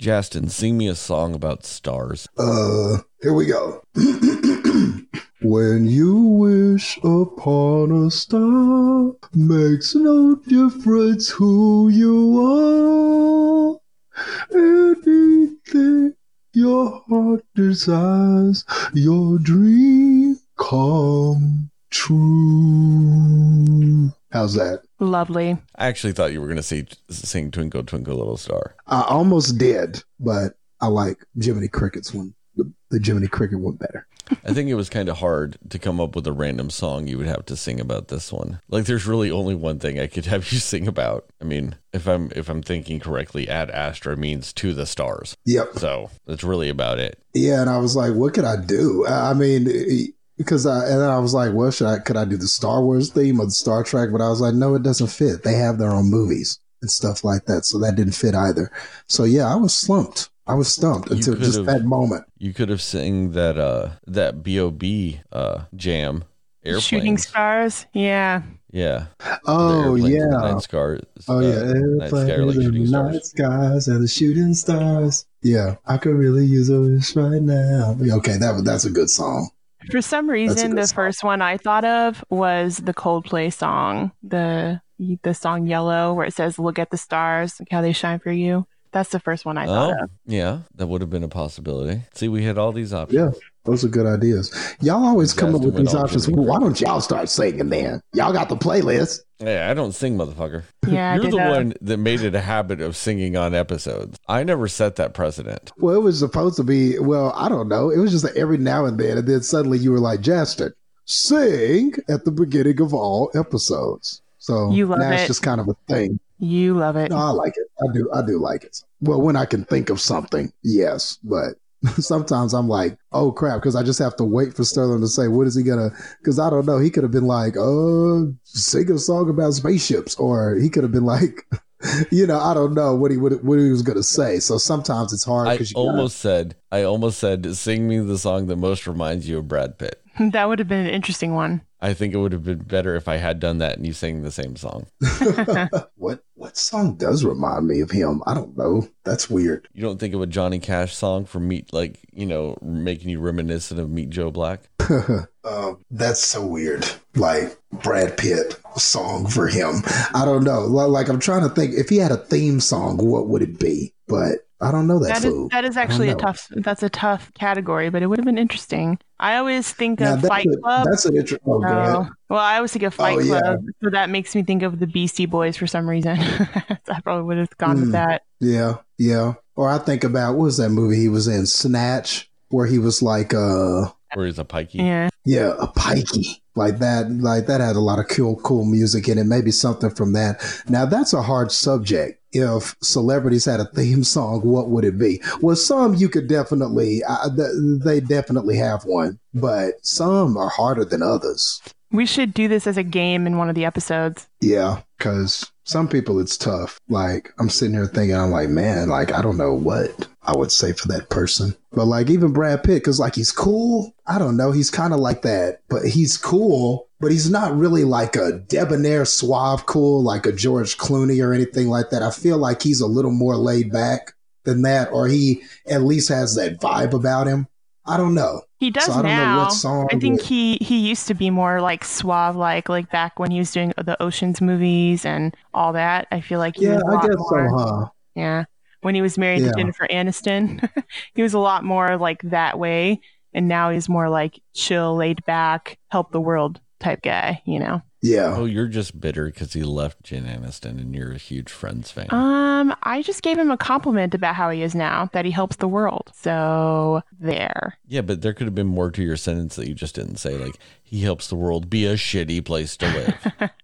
Justin, sing me a song about stars. Uh, here we go. when you wish upon a star, makes no difference who you are. Anything your heart desires, your dream come true. How's that? Lovely. I actually thought you were going to sing Twinkle, Twinkle, Little Star. I almost did, but I like Jiminy Cricket's one. The, the Jiminy Cricket one better. I think it was kind of hard to come up with a random song you would have to sing about this one. Like there's really only one thing I could have you sing about. I mean, if I'm if I'm thinking correctly, Ad Astra means to the stars. Yep. So that's really about it. Yeah, and I was like, what could I do? I mean, because I and then I was like, well, should I could I do the Star Wars theme or the Star Trek? But I was like, no, it doesn't fit. They have their own movies and stuff like that, so that didn't fit either. So yeah, I was slumped. I was stumped until just that moment. You could have sang that uh that B.O.B. uh jam. Airplanes. Shooting stars, yeah. Yeah. Oh yeah. Night scars. Oh uh, yeah. Night, sky, like night skies and the shooting stars. Yeah, I could really use a wish right now. Okay, that that's a good song. For some reason, the song. first one I thought of was the Coldplay song, the the song Yellow, where it says "Look at the stars, look how they shine for you." That's the first one I thought oh, of. Yeah, that would have been a possibility. See, we had all these options. Yeah, those are good ideas. Y'all always come up with these options. Why don't y'all start singing then? Y'all got the playlist. Yeah, I don't sing, motherfucker. Yeah, You're the one that made it a habit of singing on episodes. I never set that precedent. Well, it was supposed to be, well, I don't know. It was just every now and then. And then suddenly you were like, Justin, sing at the beginning of all episodes. So you love now it. it's just kind of a thing. You love it. No, I like it. I do. I do like it. Well, when I can think of something, yes, but sometimes I'm like, oh crap, because I just have to wait for Sterling to say, what is he gonna? Because I don't know. He could have been like, oh, sing a song about spaceships, or he could have been like, you know, I don't know what he would what he was gonna say. So sometimes it's hard. I almost gotta, said, I almost said, sing me the song that most reminds you of Brad Pitt. That would have been an interesting one. I think it would have been better if I had done that and you sang the same song. what what song does remind me of him? I don't know. That's weird. You don't think of a Johnny Cash song for Meet, like you know, making you reminiscent of Meet Joe Black? uh, that's so weird. Like Brad Pitt song for him. I don't know. Like I'm trying to think if he had a theme song, what would it be? But I don't know that, that Is, that is actually a tough. That's a tough category, but it would have been interesting. I always think of Fight a, Club. That's an interesting. Oh, oh, well, I always think of Fight oh, Club, yeah. so that makes me think of the Beastie Boys for some reason. I probably would have gone mm, with that. Yeah, yeah. Or I think about what was that movie he was in, Snatch, where he was like, uh, where he's a pikey. Yeah, yeah, a pikey like that. Like that had a lot of cool, cool music in it. Maybe something from that. Now that's a hard subject if celebrities had a theme song, what would it be? Well, some you could definitely, uh, they definitely have one, but some are harder than others. We should do this as a game in one of the episodes. Yeah, because some people it's tough. Like I'm sitting here thinking, I'm like, man, like I don't know what I would say for that person. But like even Brad Pitt, because like he's cool. I don't know, he's kind of like that, but he's cool but he's not really like a debonair, suave, cool, like a George Clooney or anything like that. I feel like he's a little more laid back than that, or he at least has that vibe about him. I don't know. He does so I now. I think he he used to be more like suave, like like back when he was doing the Ocean's movies and all that. I feel like yeah, I guess more, so, huh? Yeah, when he was married yeah. to Jennifer Aniston, he was a lot more like that way, and now he's more like chill, laid back, help the world type guy, you know. Yeah. Oh, you're just bitter because he left Jen Aniston and you're a huge Friends fan. Um, I just gave him a compliment about how he is now, that he helps the world. So there. Yeah, but there could have been more to your sentence that you just didn't say. Like, he helps the world be a shitty place to live.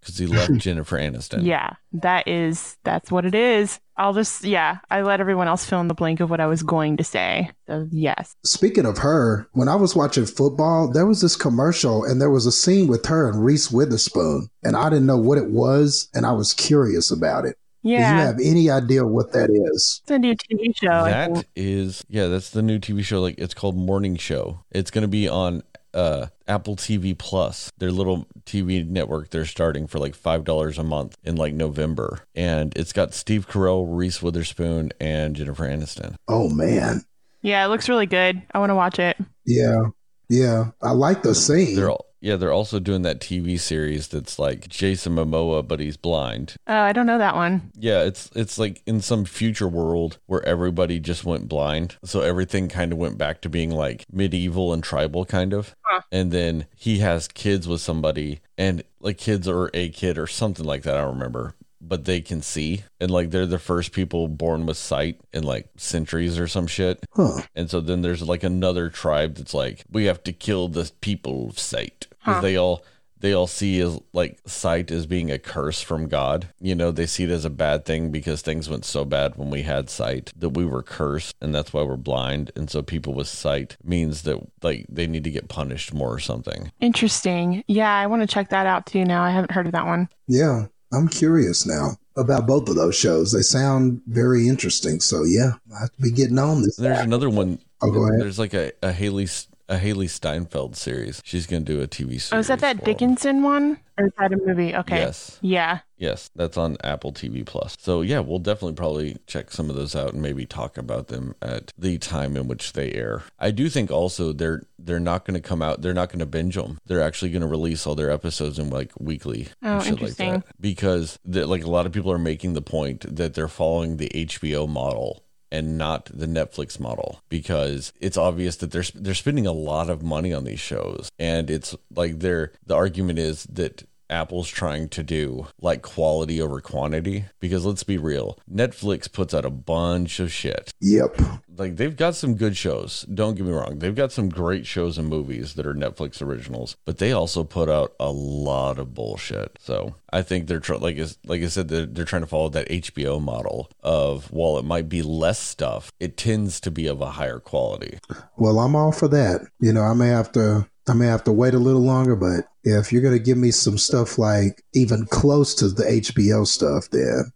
Because he left Jennifer Aniston. Yeah, that is, that's what it is. I'll just, yeah, I let everyone else fill in the blank of what I was going to say. So, yes. Speaking of her, when I was watching football, there was this commercial and there was a scene with her and Reese Witherspoon, and I didn't know what it was, and I was curious about it. Yeah. Do you have any idea what that is? It's a new TV show. I That think. is, yeah, that's the new TV show. Like it's called Morning Show. It's going to be on uh, Apple TV Plus, their little TV network. They're starting for like five dollars a month in like November, and it's got Steve Carell, Reese Witherspoon, and Jennifer Aniston. Oh man. Yeah, it looks really good. I want to watch it. Yeah. Yeah. I like the scene. They're all, yeah, they're also doing that TV series that's like Jason Momoa, but he's blind. Oh, I don't know that one. Yeah, it's it's like in some future world where everybody just went blind. So everything kind of went back to being like medieval and tribal kind of. Huh. And then he has kids with somebody and like kids or a kid or something like that, I don't remember. But they can see and like they're the first people born with sight in like centuries or some shit. huh. And so then there's like another tribe that's like, we have to kill the people of sight. Because Huh. they all they all see as like sight as being a curse from God. You know, they see it as a bad thing because things went so bad when we had sight that we were cursed and that's why we're blind. And so people with sight means that like they need to get punished more or something. Interesting. Yeah, I want to check that out too now. I haven't heard of that one. Yeah. I'm curious now about both of those shows. They sound very interesting. So yeah, I have to be getting on this. There's another one. Oh, go ahead. There's like a, a Hailee a Hailee Steinfeld series. She's gonna do a TV series. Oh, is that that. Dickinson one? Or is that a movie? Okay. Yes. Yeah. Yes, that's on Apple TV Plus. So yeah, we'll definitely probably check some of those out and maybe talk about them at the time in which they air. I do think also they're they're not going to come out. They're not going to binge them. They're actually going to release all their episodes in like weekly Oh, and shit like interesting. that because like a lot of people are making the point that they're following the HBO model and not the Netflix model because it's obvious that they're they're spending a lot of money on these shows. And it's like they're the argument is that Apple's trying to do like quality over quantity? Because let's be real Netflix puts out a bunch of shit. Yep. like they've got some good shows. Don't get me wrong. They've got some great shows and movies that are Netflix originals but they also put out a lot of bullshit. So I think they're trying like like I said they're, they're trying to follow that HBO model of while it might be less stuff it tends to be of a higher quality. Well, I'm all for that. You know, I may have to I may have to wait a little longer, but if you're gonna give me some stuff like even close to the HBO stuff, then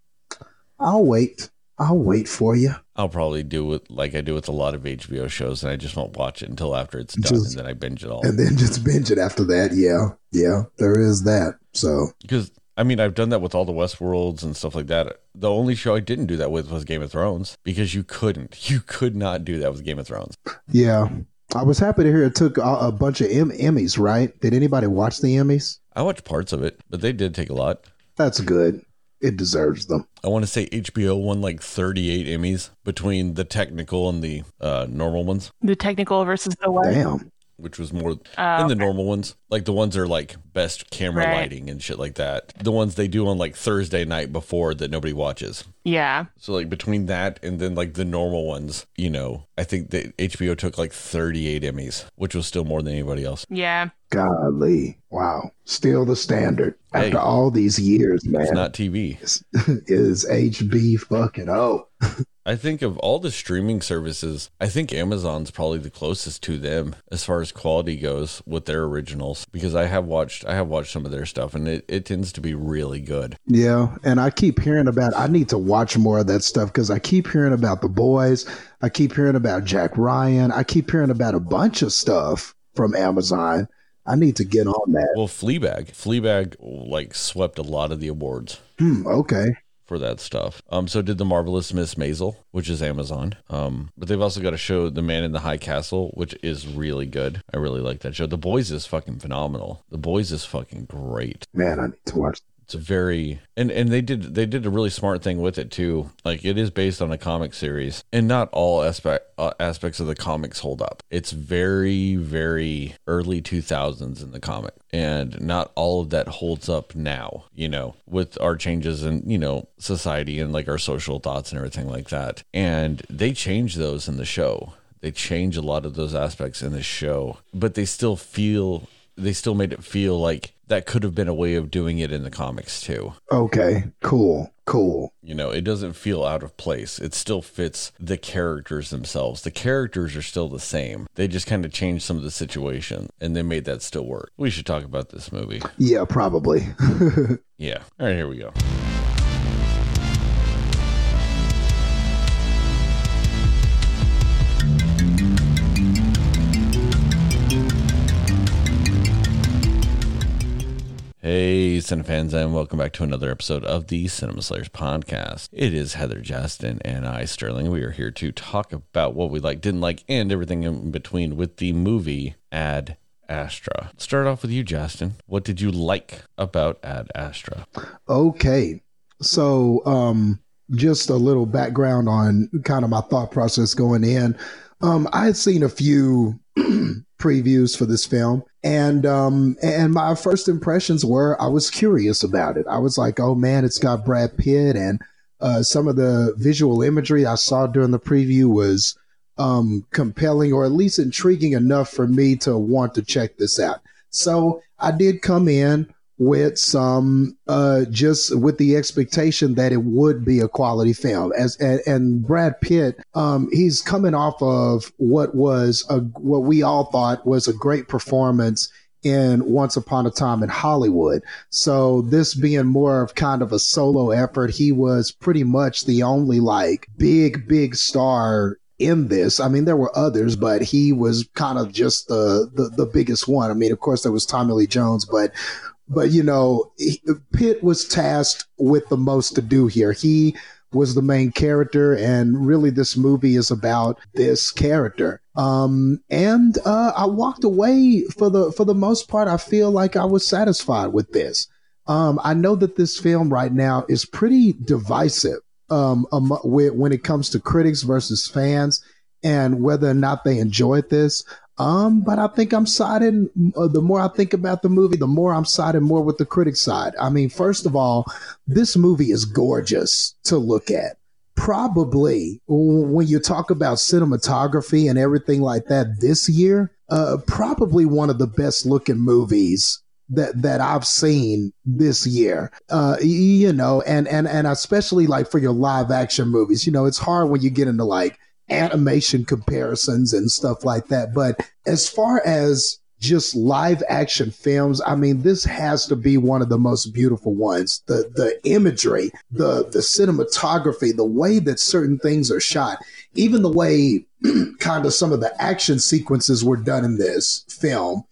I'll wait. I'll wait for you. I'll probably do it like I do with a lot of HBO shows and I just won't watch it until after it's done Just- and then I binge it all And then just binge it after that. Yeah. Yeah. There is that. So because I mean I've done that with all the Westworlds and stuff like that. The only show I didn't do that with was Game of Thrones because you couldn't, you could not do that with Game of Thrones. yeah. I was happy to hear it took a, a bunch of M- Emmys, right? Did anybody watch the Emmys? I watched parts of it, but they did take a lot. That's good. It deserves them. I want to say HBO won like 38 Emmys between the technical and the uh, normal ones, The technical versus the what? Damn. Which was more Oh, than the normal ones. Like the ones that are like best camera Right. lighting and shit like that. The ones they do on like Thursday night before that nobody watches. Yeah. So like between that and then like the normal ones, you know, I think that HBO took like 38 Emmys, which was still more than anybody else. Yeah. Golly. Wow. Still the standard. Hey. After all these years, man. It's not TV. is, is HB fucking oh. I think of all the streaming services, I think Amazon's probably the closest to them as far as quality goes with their originals because I have watched I have watched some of their stuff and it, it tends to be really good. Yeah, and I keep hearing about. I need to watch more of that stuff because I keep hearing about the boys. I keep hearing about Jack Ryan. I keep hearing about a bunch of stuff from Amazon. I need to get on that. Well, Fleabag, Fleabag like swept a lot of the awards. Hmm, okay. For that stuff. Um, so did the marvelous Miss Maisel, which is Amazon. Um, but they've also got a show, The Man in the High Castle, which is really good. I really like that show. The Boys is fucking phenomenal. The Boys is fucking great. Man, I need to watch. It's very and and they did they did a really smart thing with it too. Like it is based on a comic series, and not all aspect uh, aspects of the comics hold up. It's very very early two thousands in the comic, and not all of that holds up now. You know, with our changes in you know society and like our social thoughts and everything like that. And they change those in the show. They change a lot of those aspects in the show, but they still feel they still made it feel like that could have been a way of doing it in the comics too. Okay, cool, cool. You know, it doesn't feel out of place. It still fits the characters themselves. The characters are still the same. They just kind of changed some of the situation and they made that still work. We should talk about this movie. Yeah, probably. Yeah. All right, here we go. Cinefans, and welcome back to another episode of the Cinema Slayers podcast. It is Heather Justin and I, Sterling. We are here to talk about what we like, didn't like, and everything in between with the movie Ad Astra. Start off with you, Justin. What did you like about Ad Astra? Okay. So, um, just a little background on kind of my thought process going in. Um, I had seen a few previews for this film, and um, and my first impressions were I was curious about it. I was like, oh man, it's got Brad Pitt, and uh, some of the visual imagery I saw during the preview was um, compelling or at least intriguing enough for me to want to check this out. So I did come in with some uh, just with the expectation that it would be a quality film as and, and Brad Pitt um, he's coming off of what was a what we all thought was a great performance in Once Upon a Time in Hollywood. So this being more of kind of a solo effort, he was pretty much the only like big big star in this. I mean, there were others, but he was kind of just the, the, the biggest one. I mean, of course, there was Tommy Lee Jones, but but you know, Pitt was tasked with the most to do here. He was the main character, and really, this movie is about this character. Um, and uh, I walked away for the for the most part. I feel like I was satisfied with this. Um, I know that this film right now is pretty divisive um, um, when it comes to critics versus fans and whether or not they enjoyed this. Um, but I think I'm siding. Uh, the more I think about the movie, the more I'm siding more with the critic side. I mean, first of all, this movie is gorgeous to look at. Probably when you talk about cinematography and everything like that this year, uh, probably one of the best looking movies that that I've seen this year. Uh, you know, and and and especially like for your live action movies, you know, it's hard when you get into like animation comparisons and stuff like that. But as far as just live action films, I mean, this has to be one of the most beautiful ones. The the imagery, the the cinematography, the way that certain things are shot, even the way kind of some of the action sequences were done in this film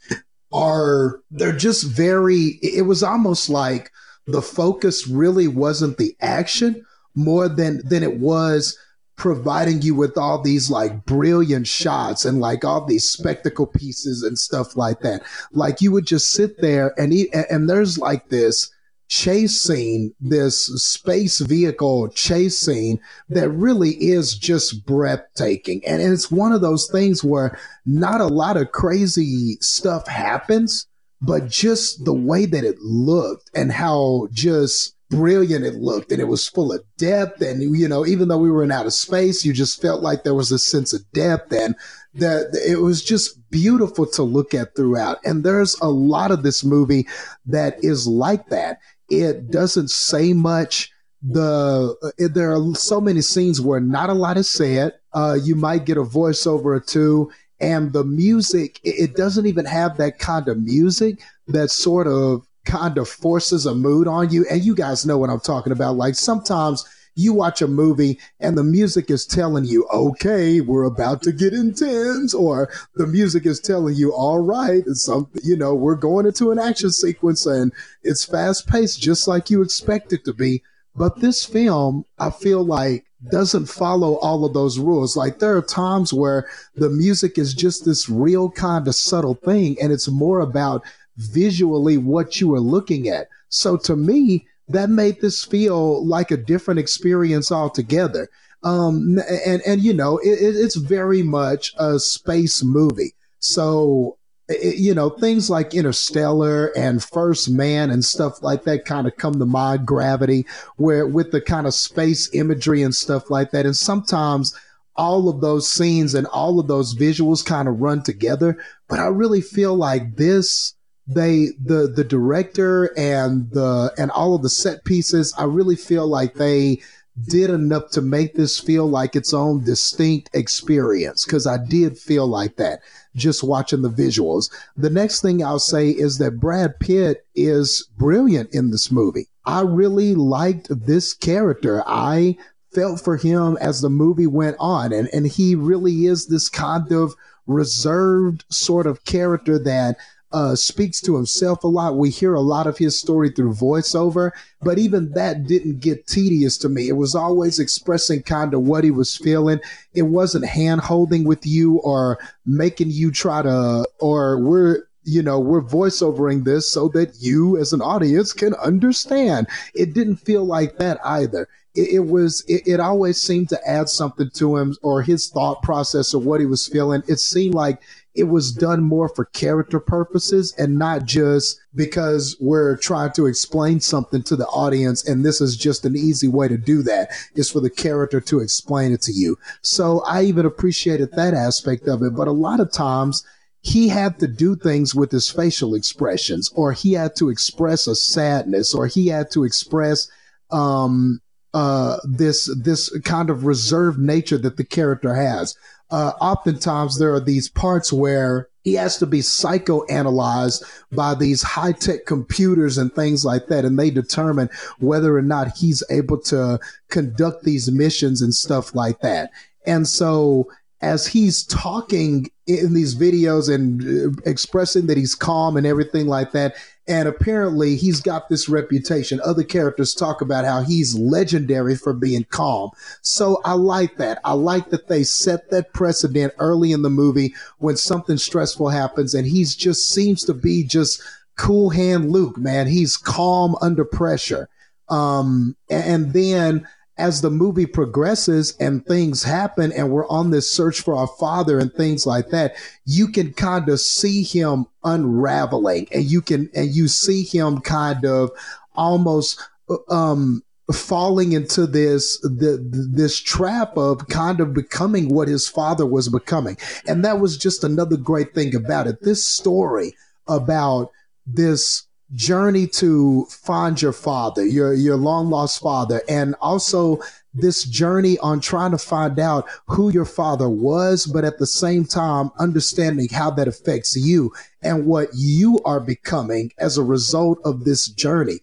are they're just very it was almost like the focus really wasn't the action more than than it was providing you with all these like brilliant shots and like all these spectacle pieces and stuff like that. Like you would just sit there and eat, and there's like this chase scene, this space vehicle chase scene that really is just breathtaking. And it's one of those things where not a lot of crazy stuff happens, but just the way that it looked and how just brilliant it looked and it was full of depth and you know even though we were in outer space you just felt like there was a sense of depth and that it was just beautiful to look at throughout. And there's a lot of this movie that is like that. It doesn't say much. The uh, there are so many scenes where not a lot is said. Uh, you might get a voiceover or two and the music it doesn't even have that kind of music that sort of kind of forces a mood on you. And you guys know what I'm talking about. Like sometimes you watch a movie and the music is telling you, okay, we're about to get intense, or the music is telling you, all right, something, you know, we're going into an action sequence and it's fast paced, just like you expect it to be. But this film, I feel like doesn't follow all of those rules. Like there are times where the music is just this real kind of subtle thing and it's more about visually what you were looking at. So to me, that made this feel like a different experience altogether. Um, and, and, you know, it, it's very much a space movie. So, it, you know, things like Interstellar and First Man and stuff like that kind of come to mind, gravity, where with the kind of space imagery and stuff like that. And sometimes all of those scenes and all of those visuals kind of run together. But I really feel like this, they the the director and the and all of the set pieces i really feel like they did enough to make this feel like its own distinct experience because i did feel like that just watching the visuals. The next thing i'll say is that brad pitt is brilliant in this movie. I really liked this character. I felt for him as the movie went on and and he really is this kind of reserved sort of character that uh, speaks to himself a lot. We hear a lot of his story through voiceover, but even that didn't get tedious to me. It was always expressing kind of what he was feeling. It wasn't hand holding with you or making you try to, or we're, you know, we're voiceovering this so that you as an audience can understand. It didn't feel like that either. It, it was, it, it always seemed to add something to him or his thought process or what he was feeling. It seemed like it was done more for character purposes and not just because we're trying to explain something to the audience and this is just an easy way to do that. Is for the character to explain it to you. So i even appreciated that aspect of it but a lot of times he had to do things with his facial expressions or he had to express a sadness or he had to express um uh this this kind of reserved nature that the character has uh, oftentimes there are these parts where he has to be psychoanalyzed by these high tech computers and things like that. And they determine whether or not he's able to conduct these missions and stuff like that. And so as he's talking in these videos and uh, expressing that he's calm and everything like that, and apparently, he's got this reputation. Other characters talk about how he's legendary for being calm. So I like that. I like that they set that precedent early in the movie when something stressful happens and he just seems to be just cool hand Luke, man. He's calm under pressure. Um, and then as the movie progresses and things happen and we're on this search for our father and things like that, you can kind of see him unraveling and you can, and you see him kind of almost, um, falling into this the, this trap of kind of becoming what his father was becoming. And that was just another great thing about it. This story about this journey to find your father, your your long lost father, and also this journey on trying to find out who your father was, but at the same time understanding how that affects you and what you are becoming as a result of this journey.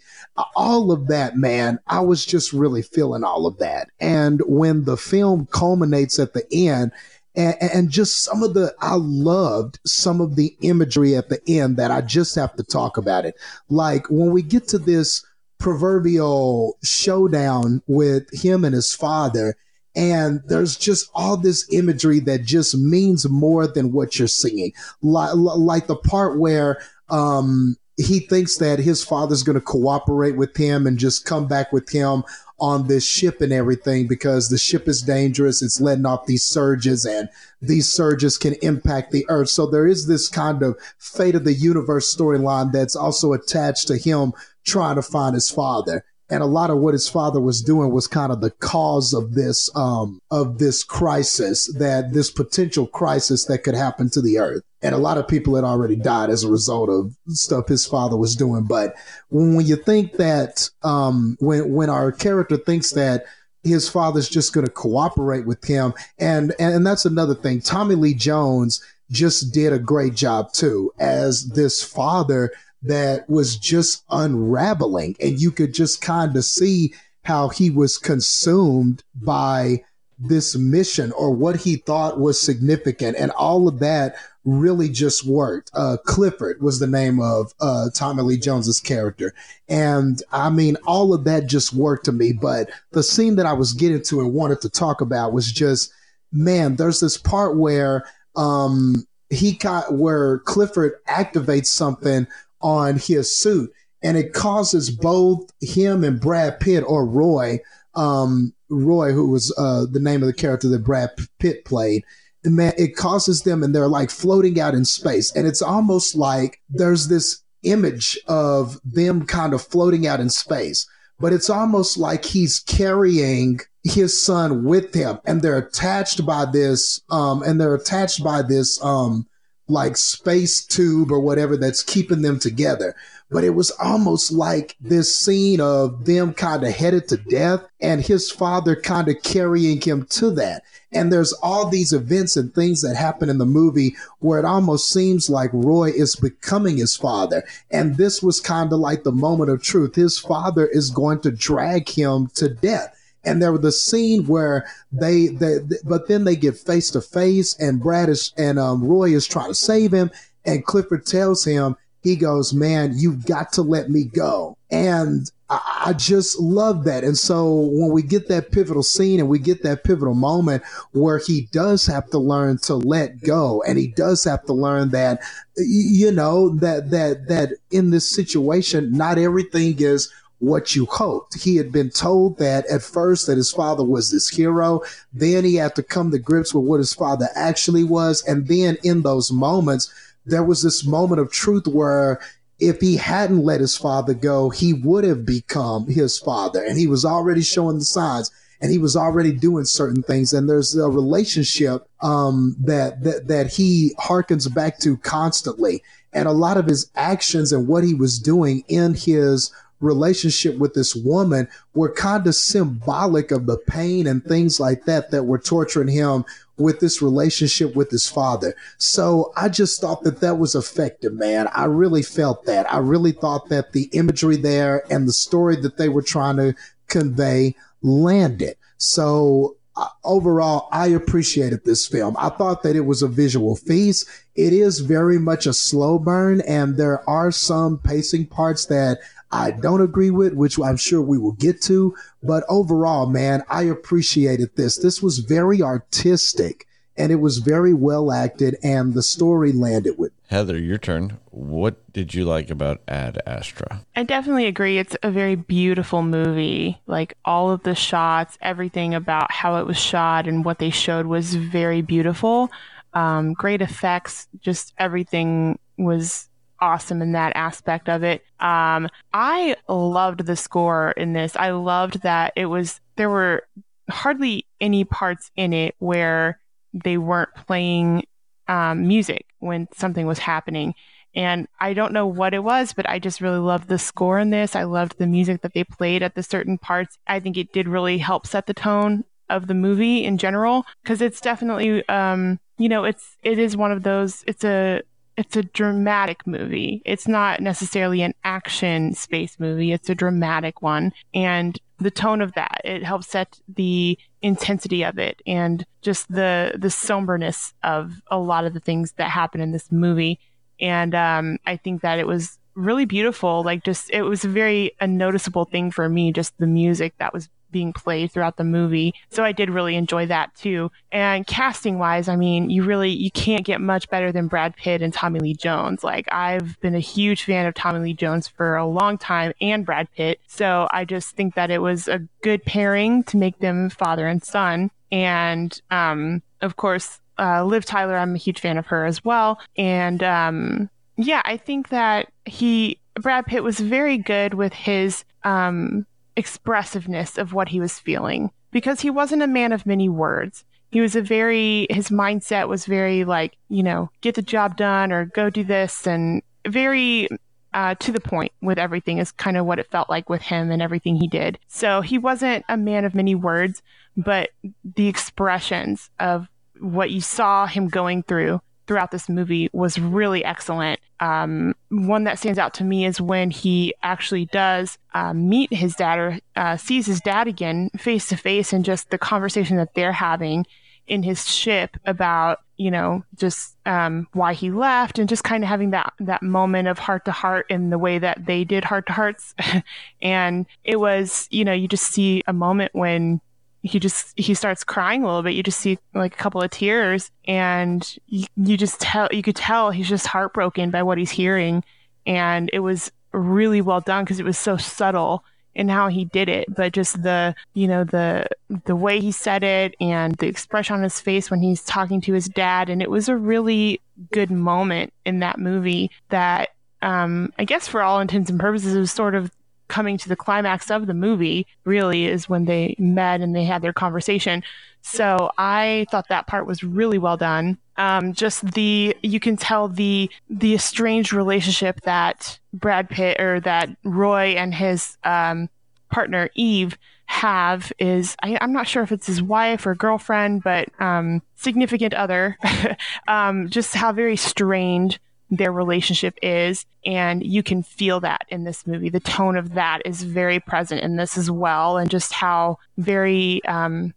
All of that, man, I was just really feeling all of that. And when the film culminates at the end, and, and just some of the, I loved some of the imagery at the end that I just have to talk about it. Like when we get to this proverbial showdown with him and his father, and there's just all this imagery that just means more than what you're seeing. Like, like the part where, um, he thinks that his father's going to cooperate with him and just come back with him on this ship and everything because the ship is dangerous. It's letting off these surges and these surges can impact the earth. So there is this kind of fate of the universe storyline that's also attached to him trying to find his father and a lot of what his father was doing was kind of the cause of this um, of this crisis that this potential crisis that could happen to the earth. And a lot of people had already died as a result of stuff his father was doing. But when, you think that um, when when our character thinks that his father's just going to cooperate with him and and that's another thing. Tommy lee jones just did a great job too as this father that was just unraveling. And you could just kind of see how he was consumed by this mission or what he thought was significant. And all of that really just worked. Uh, Clifford was the name of uh, Tommy Lee Jones's character. And I mean, all of that just worked to me. But the scene that I was getting to and wanted to talk about was just, man, there's this part where, um, he got where Clifford activates something on his suit. And it causes both him and Brad Pitt or Roy, um, Roy, who was uh, the name of the character that Brad Pitt played, man, it causes them and they're like floating out in space. And it's almost like there's this image of them kind of floating out in space, but it's almost like he's carrying his son with him and they're attached by this, um, and they're attached by this, um, like space tube or whatever that's keeping them together. But it was almost like this scene of them kind of headed to death and his father kind of carrying him to that. And there's all these events and things that happen in the movie where it almost seems like Roy is becoming his father. And this was kind of like the moment of truth. His father is going to drag him to death and there was the scene where they, they, but then they get face to face, and Brad is and um, Roy is trying to save him, and Clifford tells him he goes, man, you've got to let me go. And I just love that. And so when we get that pivotal scene and we get that pivotal moment where he does have to learn to let go and he does have to learn that, you know, that, that, that in this situation, not everything is what you hoped. He had been told that at first that his father was this hero. Then he had to come to grips with what his father actually was. And then in those moments, there was this moment of truth where if he hadn't let his father go, he would have become his father. And he was already showing the signs and he was already doing certain things. And there's a relationship um, that, that, that he harkens back to constantly. And a lot of his actions and what he was doing in his relationship with this woman were kind of symbolic of the pain and things like that that were torturing him with this relationship with his father. So I just thought that that was effective, man. I really felt that. I really thought that the imagery there and the story that they were trying to convey landed. So uh, overall, I appreciated this film. I thought that it was a visual feast. It is very much a slow burn, and there are some pacing parts that I don't agree with, which I'm sure we will get to. But overall, man, I appreciated this. This was very artistic and it was very well acted and the story landed with. Heather, your turn. What did you like about Ad Astra? I definitely agree. It's a very beautiful movie. Like all of the shots, everything about how it was shot and what they showed was very beautiful. Um, great effects, just everything was awesome in that aspect of it. Um, I loved the score in this. I loved that it was, there were hardly any parts in it where they weren't playing um, music when something was happening. And I don't know what it was, but I just really loved the score in this. I loved the music that they played at the certain parts. I think it did really help set the tone of the movie in general because it's definitely um you know it's it is one of those it's a it's a dramatic movie. It's not necessarily an action space movie. It's a dramatic one. And the tone of that, it helps set the intensity of it and just the, the somberness of a lot of the things that happen in this movie. And, um, I think that it was really beautiful. Like just, it was a very a noticeable thing for me, just the music that was being played throughout the movie. So I did really enjoy that too. And casting wise, I mean, you really you can't get much better than Brad Pitt and Tommy Lee Jones. Like I've been a huge fan of Tommy Lee Jones for a long time and Brad Pitt. So I just think that it was a good pairing to make them father and son. And um, of course, uh, Liv Tyler, I'm a huge fan of her as well. And um, yeah, I think that he Brad Pitt was very good with his um, expressiveness of what he was feeling because he wasn't a man of many words. He was a very, his mindset was very like, you know, get the job done or go do this and very uh, to the point with everything is kind of what it felt like with him and everything he did. So he wasn't a man of many words, but the expressions of what you saw him going through throughout this movie was really excellent. Um, one that stands out to me is when he actually does uh, meet his dad or uh, sees his dad again face to face, and just the conversation that they're having in his ship about you know just um, why he left and just kind of having that that moment of heart to heart in the way that they did heart to hearts. And it was you know you just see a moment when he just he starts crying a little bit. You just see like a couple of tears, and you, you just tell you could tell he's just heartbroken by what he's hearing, and it was really well done because it was so subtle in how he did it, but just the you know the the way he said it and the expression on his face when he's talking to his dad, and it was a really good moment in that movie that um, I guess for all intents and purposes, it was sort of coming to the climax of the movie really is when they met and they had their conversation. So I thought that part was really well done. Um, just the you can tell the the estranged relationship that Brad Pitt or that Roy and his um, partner Eve have is I, am not sure if it's his wife or girlfriend, but um, significant other. Um, just how very strained their relationship is. And you can feel that in this movie. The tone of that is very present in this as well. And just how very um,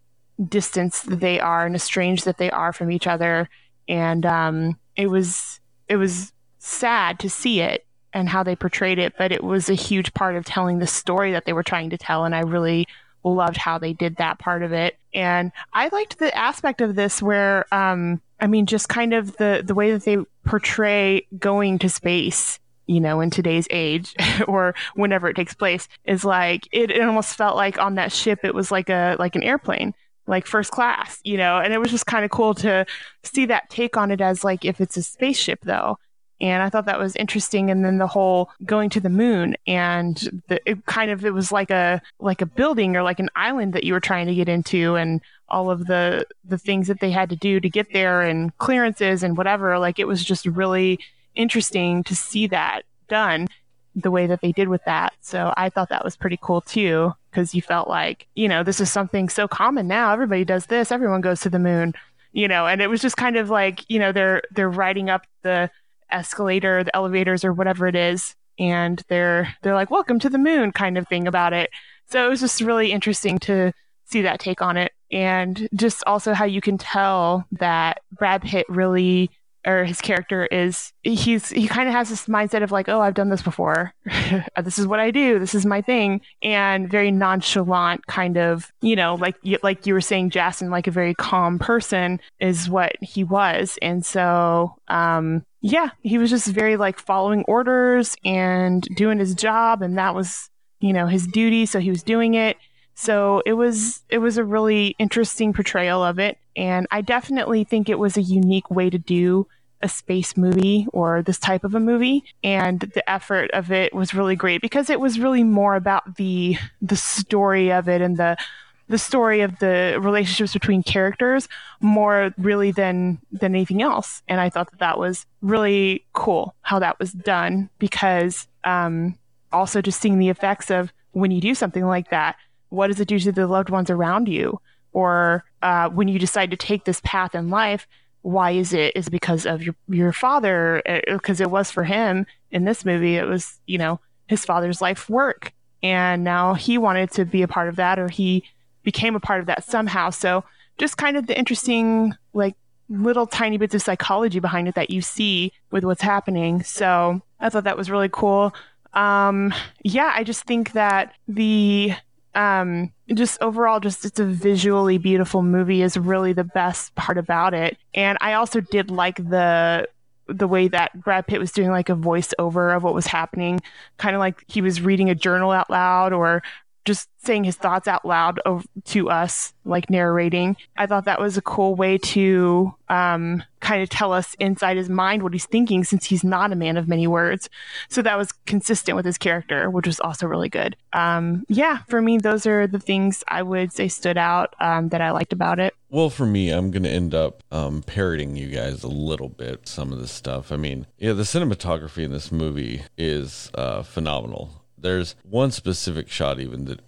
distanced they are and estranged that they are from each other. And um, it was, it was sad to see it. and how they portrayed it, but it was a huge part of telling the story that they were trying to tell. And I really loved how they did that part of it. And I liked the aspect of this where, um, I mean, just kind of the, the way that they portray going to space, you know, in today's age or whenever it takes place is like, it, it almost felt like on that ship, it was like a, like an airplane like first class, you know, and it was just kind of cool to see that take on it as like if it's a spaceship though. And I thought that was interesting. And then the whole going to the moon and the, it kind of, it was like a, like a building or like an island that you were trying to get into and all of the, the things that they had to do to get there and clearances and whatever. Like it was just really interesting to see that done the way that they did with that. So I thought that was pretty cool too, because you felt like, you know, this is something so common now. Everybody does this. Everyone goes to the moon, you know, and it was just kind of like, you know, they're, they're riding up the escalator, the elevators or whatever it is. And they're, they're like, welcome to the moon kind of thing about it. So it was just really interesting to see that take on it. And just also how you can tell that Brad Pitt really or his character is he's he kind of has this mindset of like oh i've done this before this is what i do this is my thing and very nonchalant kind of you know like like you were saying jason like a very calm person is what he was and so um yeah he was just very like following orders and doing his job and that was you know his duty so he was doing it. So it was it was a really interesting portrayal of it and I definitely think it was a unique way to do a space movie or this type of a movie and the effort of it was really great because it was really more about the the story of it and the the story of the relationships between characters more really than than anything else and i thought that that was really cool how that was done because um also just seeing the effects of when you do something like that what does it do to the loved ones around you? Or uh, when you decide to take this path in life, why is it? Is it because of your your father? Because uh, it was for him in this movie. It was you know his father's life work, and now he wanted to be a part of that, or he became a part of that somehow. So just kind of the interesting like little tiny bits of psychology behind it that you see with what's happening. So I thought that was really cool. Um, yeah, I just think that the um, just overall, just it's a visually beautiful movie is really the best part about it. And I also did like the the way that Brad Pitt was doing like a voiceover of what was happening, kind of like he was reading a journal out loud or just saying his thoughts out loud to us, like narrating. I thought that was a cool way to um, kind of tell us inside his mind what he's thinking since he's not a man of many words. So that was consistent with his character, which was also really good. Um, yeah, for me, those are the things I would say stood out um, that I liked about it. Well, for me, I'm going to end up um, parroting you guys a little bit, some of the stuff. I mean, yeah, the cinematography in this movie is uh, phenomenal there's one specific shot even that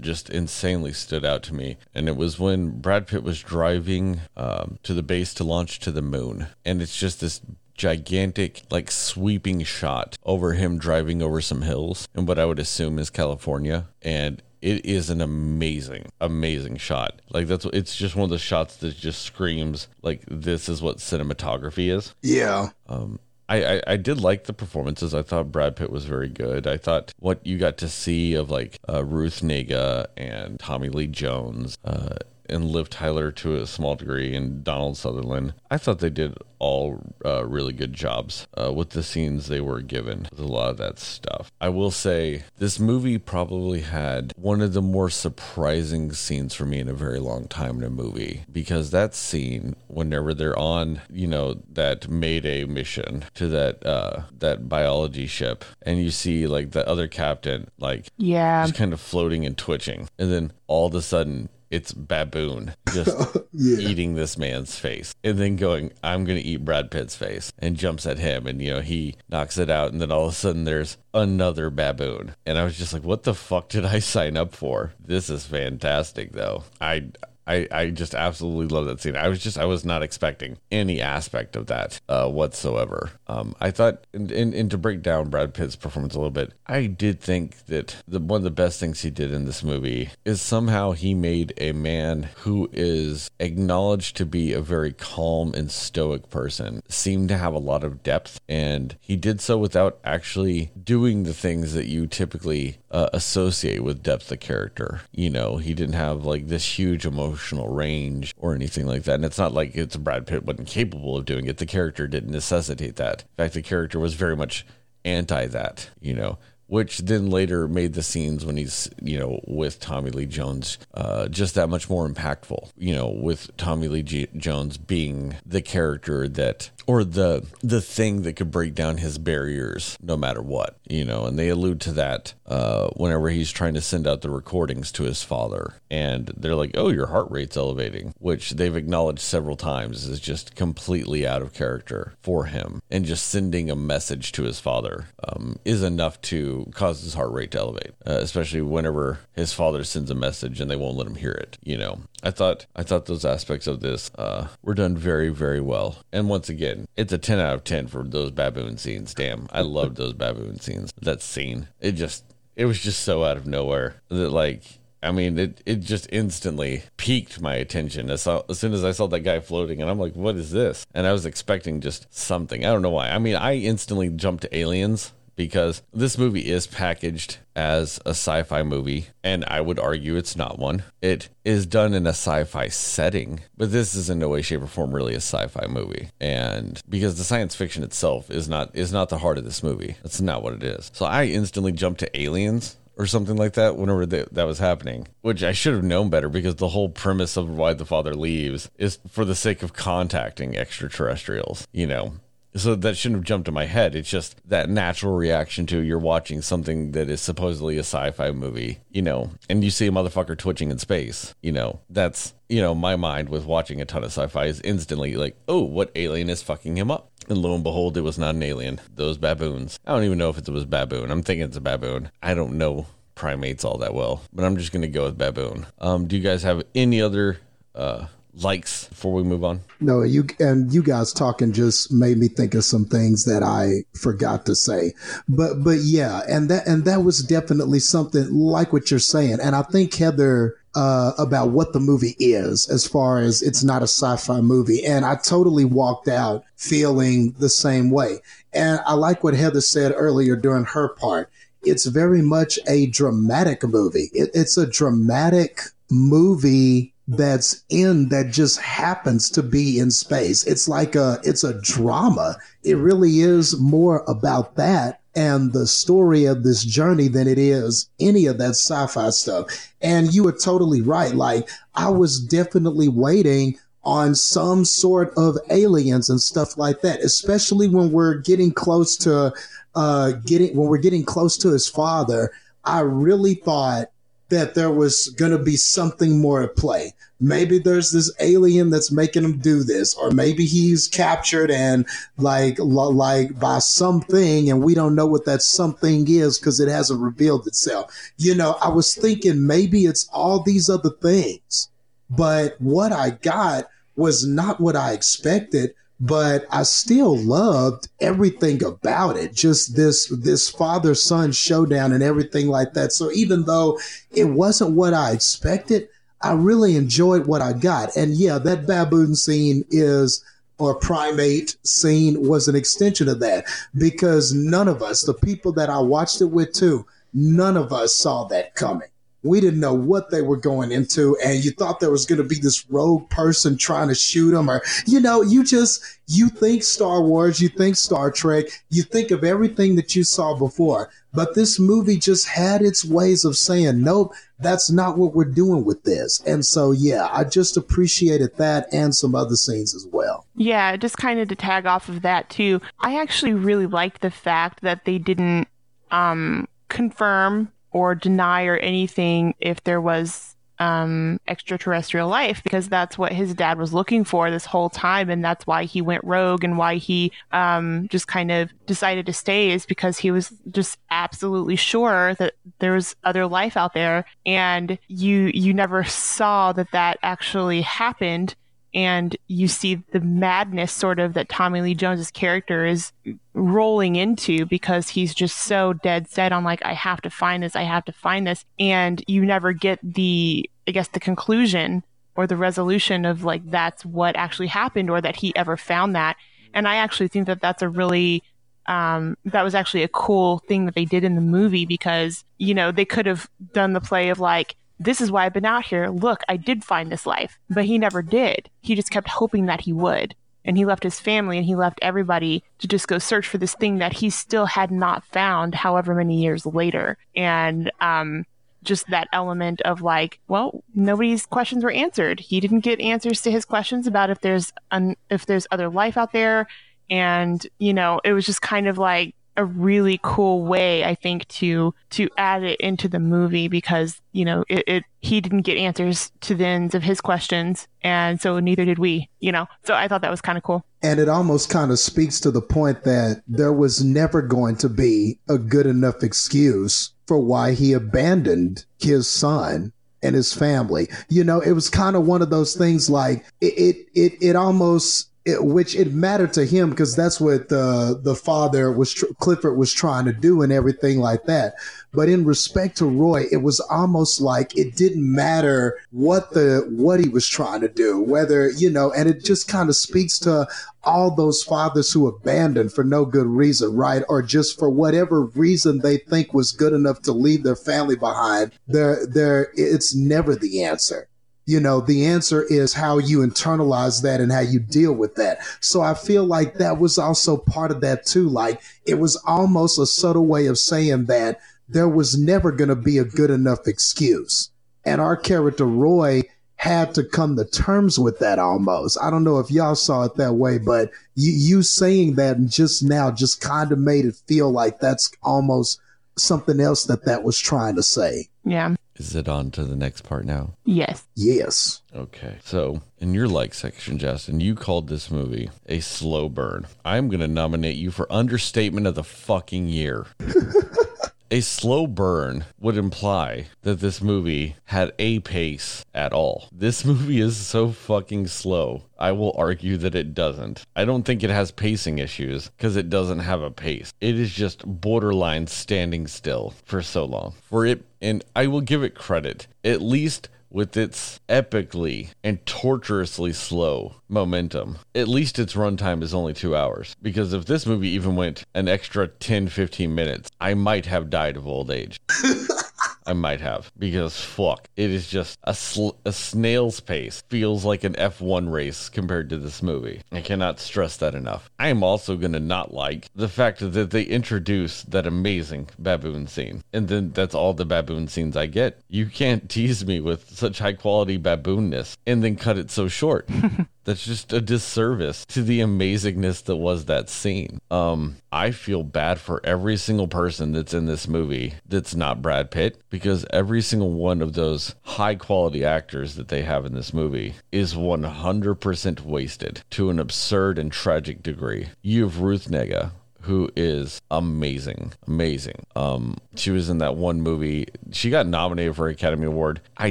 just insanely stood out to me, and it was when Brad Pitt was driving um, to the base to launch to the moon, and it's just this gigantic, like sweeping shot over him driving over some hills in what I would assume is California, and it is an amazing, amazing shot. Like that's it's just one of the shots that just screams like this is what cinematography is. Yeah. Um, I, I, I, did like the performances. I thought Brad Pitt was very good. I thought what you got to see of like uh, Ruth Negga and Tommy Lee Jones uh, and Liv Tyler to a small degree and Donald Sutherland. I thought they did all uh, really good jobs uh, with the scenes they were given with a lot of that stuff. I will say this movie probably had one of the more surprising scenes for me in a very long time in a movie because that scene whenever they're on, you know, that Mayday mission to that uh that biology ship and you see like the other captain like yeah, just kind of floating and twitching and then all of a sudden it's baboon just yeah. eating this man's face and then going i'm gonna eat brad pitt's face and jumps at him and you know he knocks it out and then all of a sudden there's another baboon. And i was just like what the fuck did i sign up for? This is fantastic though. I I, I just absolutely love that scene. I was just I was not expecting any aspect of that uh, whatsoever. Um, I thought, and, and, and to break down Brad Pitt's performance a little bit, I did think that the one of the best things he did in this movie is somehow he made a man who is acknowledged to be a very calm and stoic person seem to have a lot of depth, and he did so without actually doing the things that you typically uh, associate with depth of character. You know, he didn't have like this huge emotional range or anything like that. And it's not like it's Brad Pitt wasn't capable of doing it. The character didn't necessitate that. In fact, the character was very much anti that, you know which then later made the scenes when he's you know with Tommy Lee Jones uh, just that much more impactful. You know, with Tommy Lee G- Jones being the character that or the the thing that could break down his barriers no matter what you know and they allude to that uh, whenever he's trying to send out the recordings to his father and they're like oh your heart rate's elevating which they've acknowledged several times is just completely out of character for him and just sending a message to his father um, is enough to cause his heart rate to elevate uh, especially whenever his father sends a message and they won't let him hear it you know i thought i thought those aspects of this uh, were done very very well and once again it's a 10 out of 10 for those baboon scenes. Damn, I loved those baboon scenes. That scene, it just, it was just so out of nowhere that, like, I mean, it, it just instantly piqued my attention as, as soon as I saw that guy floating, and I'm like, what is this? And I was expecting just something. I don't know why. I mean, I instantly jumped to aliens because this movie is packaged as a sci fi movie, and I would argue it's not one. It is done in a sci fi setting, but this is in no way, shape, or form really a sci fi movie. And because the science fiction itself is not is not the heart of this movie. That's not what it is. So I instantly jumped to aliens or something like that whenever that, that was happening, which I should have known better because the whole premise of why the father leaves is for the sake of contacting extraterrestrials, you know so that shouldn't have jumped to my head. It's just that natural reaction to you're watching something that is supposedly a sci-fi movie, you know, and you see a motherfucker twitching in space. You know, that's you know my mind with watching a ton of sci-fi is instantly like, oh, what alien is fucking him up? And lo and behold, it was not an alien. Those baboons. I don't even know if it was baboon. I'm thinking it's a baboon. I don't know primates all that well, but I'm just gonna go with baboon. Um, do you guys have any other uh likes before we move on? No, you and you guys talking just made me think of some things that I forgot to say. But but yeah, and that and that was definitely something like what you're saying. And I think Heather uh, about what the movie is, as far as it's not a sci-fi movie, and I totally walked out feeling the same way. And I like what Heather said earlier during her part. It's very much a dramatic movie. It, it's a dramatic movie that's in that just happens to be in space. It's like a it's a drama. It really is more about that and the story of this journey than it is any of that sci-fi stuff. And you were totally right. Like I was definitely waiting on some sort of aliens and stuff like that, especially when we're getting close to uh getting when we're getting close to his father. I really thought that there was going to be something more at play. Maybe there's this alien that's making him do this, or maybe he's captured and like like by something, and we don't know what that something is because it hasn't revealed itself. You know, I was thinking maybe it's all these other things, but what I got was not what I expected but I still loved everything about it. Just this this father son showdown and everything like that. So even though it wasn't what I expected, I really enjoyed what I got. And yeah, that baboon scene is or primate scene was an extension of that because none of us, the people that I watched it with too, none of us saw that coming we didn't know what they were going into and you thought there was going to be this rogue person trying to shoot them or you know you just you think star wars you think star trek you think of everything that you saw before. But this movie just had its ways of saying nope that's not what we're doing with this. And so yeah i just appreciated that and some other scenes as well. Yeah just kind of to tag off of that too i actually really liked the fact that they didn't um confirm or deny or anything if there was um, extraterrestrial life because that's what his dad was looking for this whole time. And that's why he went rogue and why he um, just kind of decided to stay is because he was just absolutely sure that there was other life out there. And you, you never saw that that actually happened and you see the madness sort of that Tommy Lee Jones's character is rolling into because he's just so dead set on like I have to find this, I have to find this, and you never get the I guess the conclusion or the resolution of like that's what actually happened or that he ever found that. And I actually think that that's a really um, that was actually a cool thing that they did in the movie because you know they could have done the play of like this is why I've been out here. Look, I did find this life. But he never did. He just kept hoping that he would. And he left his family and he left everybody to just go search for this thing that he still had not found, however many years later. And, um, just that element of like, well, nobody's questions were answered. He didn't get answers to his questions about if there's un- if there's other life out there, and you know, it was just kind of like a really cool way, I think, to to add it into the movie because you know it, it, he didn't get answers to the ends of his questions, and so neither did we. You know, so I thought that was kind of cool. And it almost kind of speaks to the point that there was never going to be a good enough excuse for why he abandoned his son and his family. You know, it was kind of one of those things like it it it, it almost it, which it mattered to him because that's what the the father was tr- Clifford was trying to do and everything like that. But in respect to Roy, it was almost like it didn't matter what the what he was trying to do, whether you know, and it just kind of speaks to all those fathers who abandoned for no good reason, right? Or just for whatever reason they think was good enough to leave their family behind. There, there, it's never the answer you know, the answer is how you internalize that and how you deal with that. So I feel like that was also part of that too. Like it was almost a subtle way of saying that there was never going to be a good enough excuse. And our character, Roy, had to come to terms with that almost. I don't know if y'all saw it that way, but you, you saying that and just now just kind of made it feel like that's almost something else that that was trying to say. Yeah. Is it on to the next part now? Yes. Yes. Okay. So, in your like section, Justin, you called this movie a slow burn. I'm going to nominate you for understatement of the fucking year. a slow burn would imply that this movie had a pace at all. This movie is so fucking slow. I will argue that it doesn't. I don't think it has pacing issues because it doesn't have a pace. It is just borderline standing still for so long. For it, and I will give it credit, at least with its epically and torturously slow momentum. At least its runtime is only two hours. Because if this movie even went an extra 10 15 minutes, I might have died of old age. I might have because fuck, it is just a, sl- a snail's pace. Feels like an F1 race compared to this movie. I cannot stress that enough. I am also going to not like the fact that they introduce that amazing baboon scene. And then that's all the baboon scenes I get. You can't tease me with such high quality baboonness and then cut it so short. that's just a disservice to the amazingness that was that scene. Um, I feel bad for every single person that's in this movie that's not Brad Pitt because every single one of those high quality actors that they have in this movie is 100% wasted to an absurd and tragic degree. You have Ruth Negga, who is amazing, amazing. Um, she was in that one movie. She got nominated for an Academy Award. I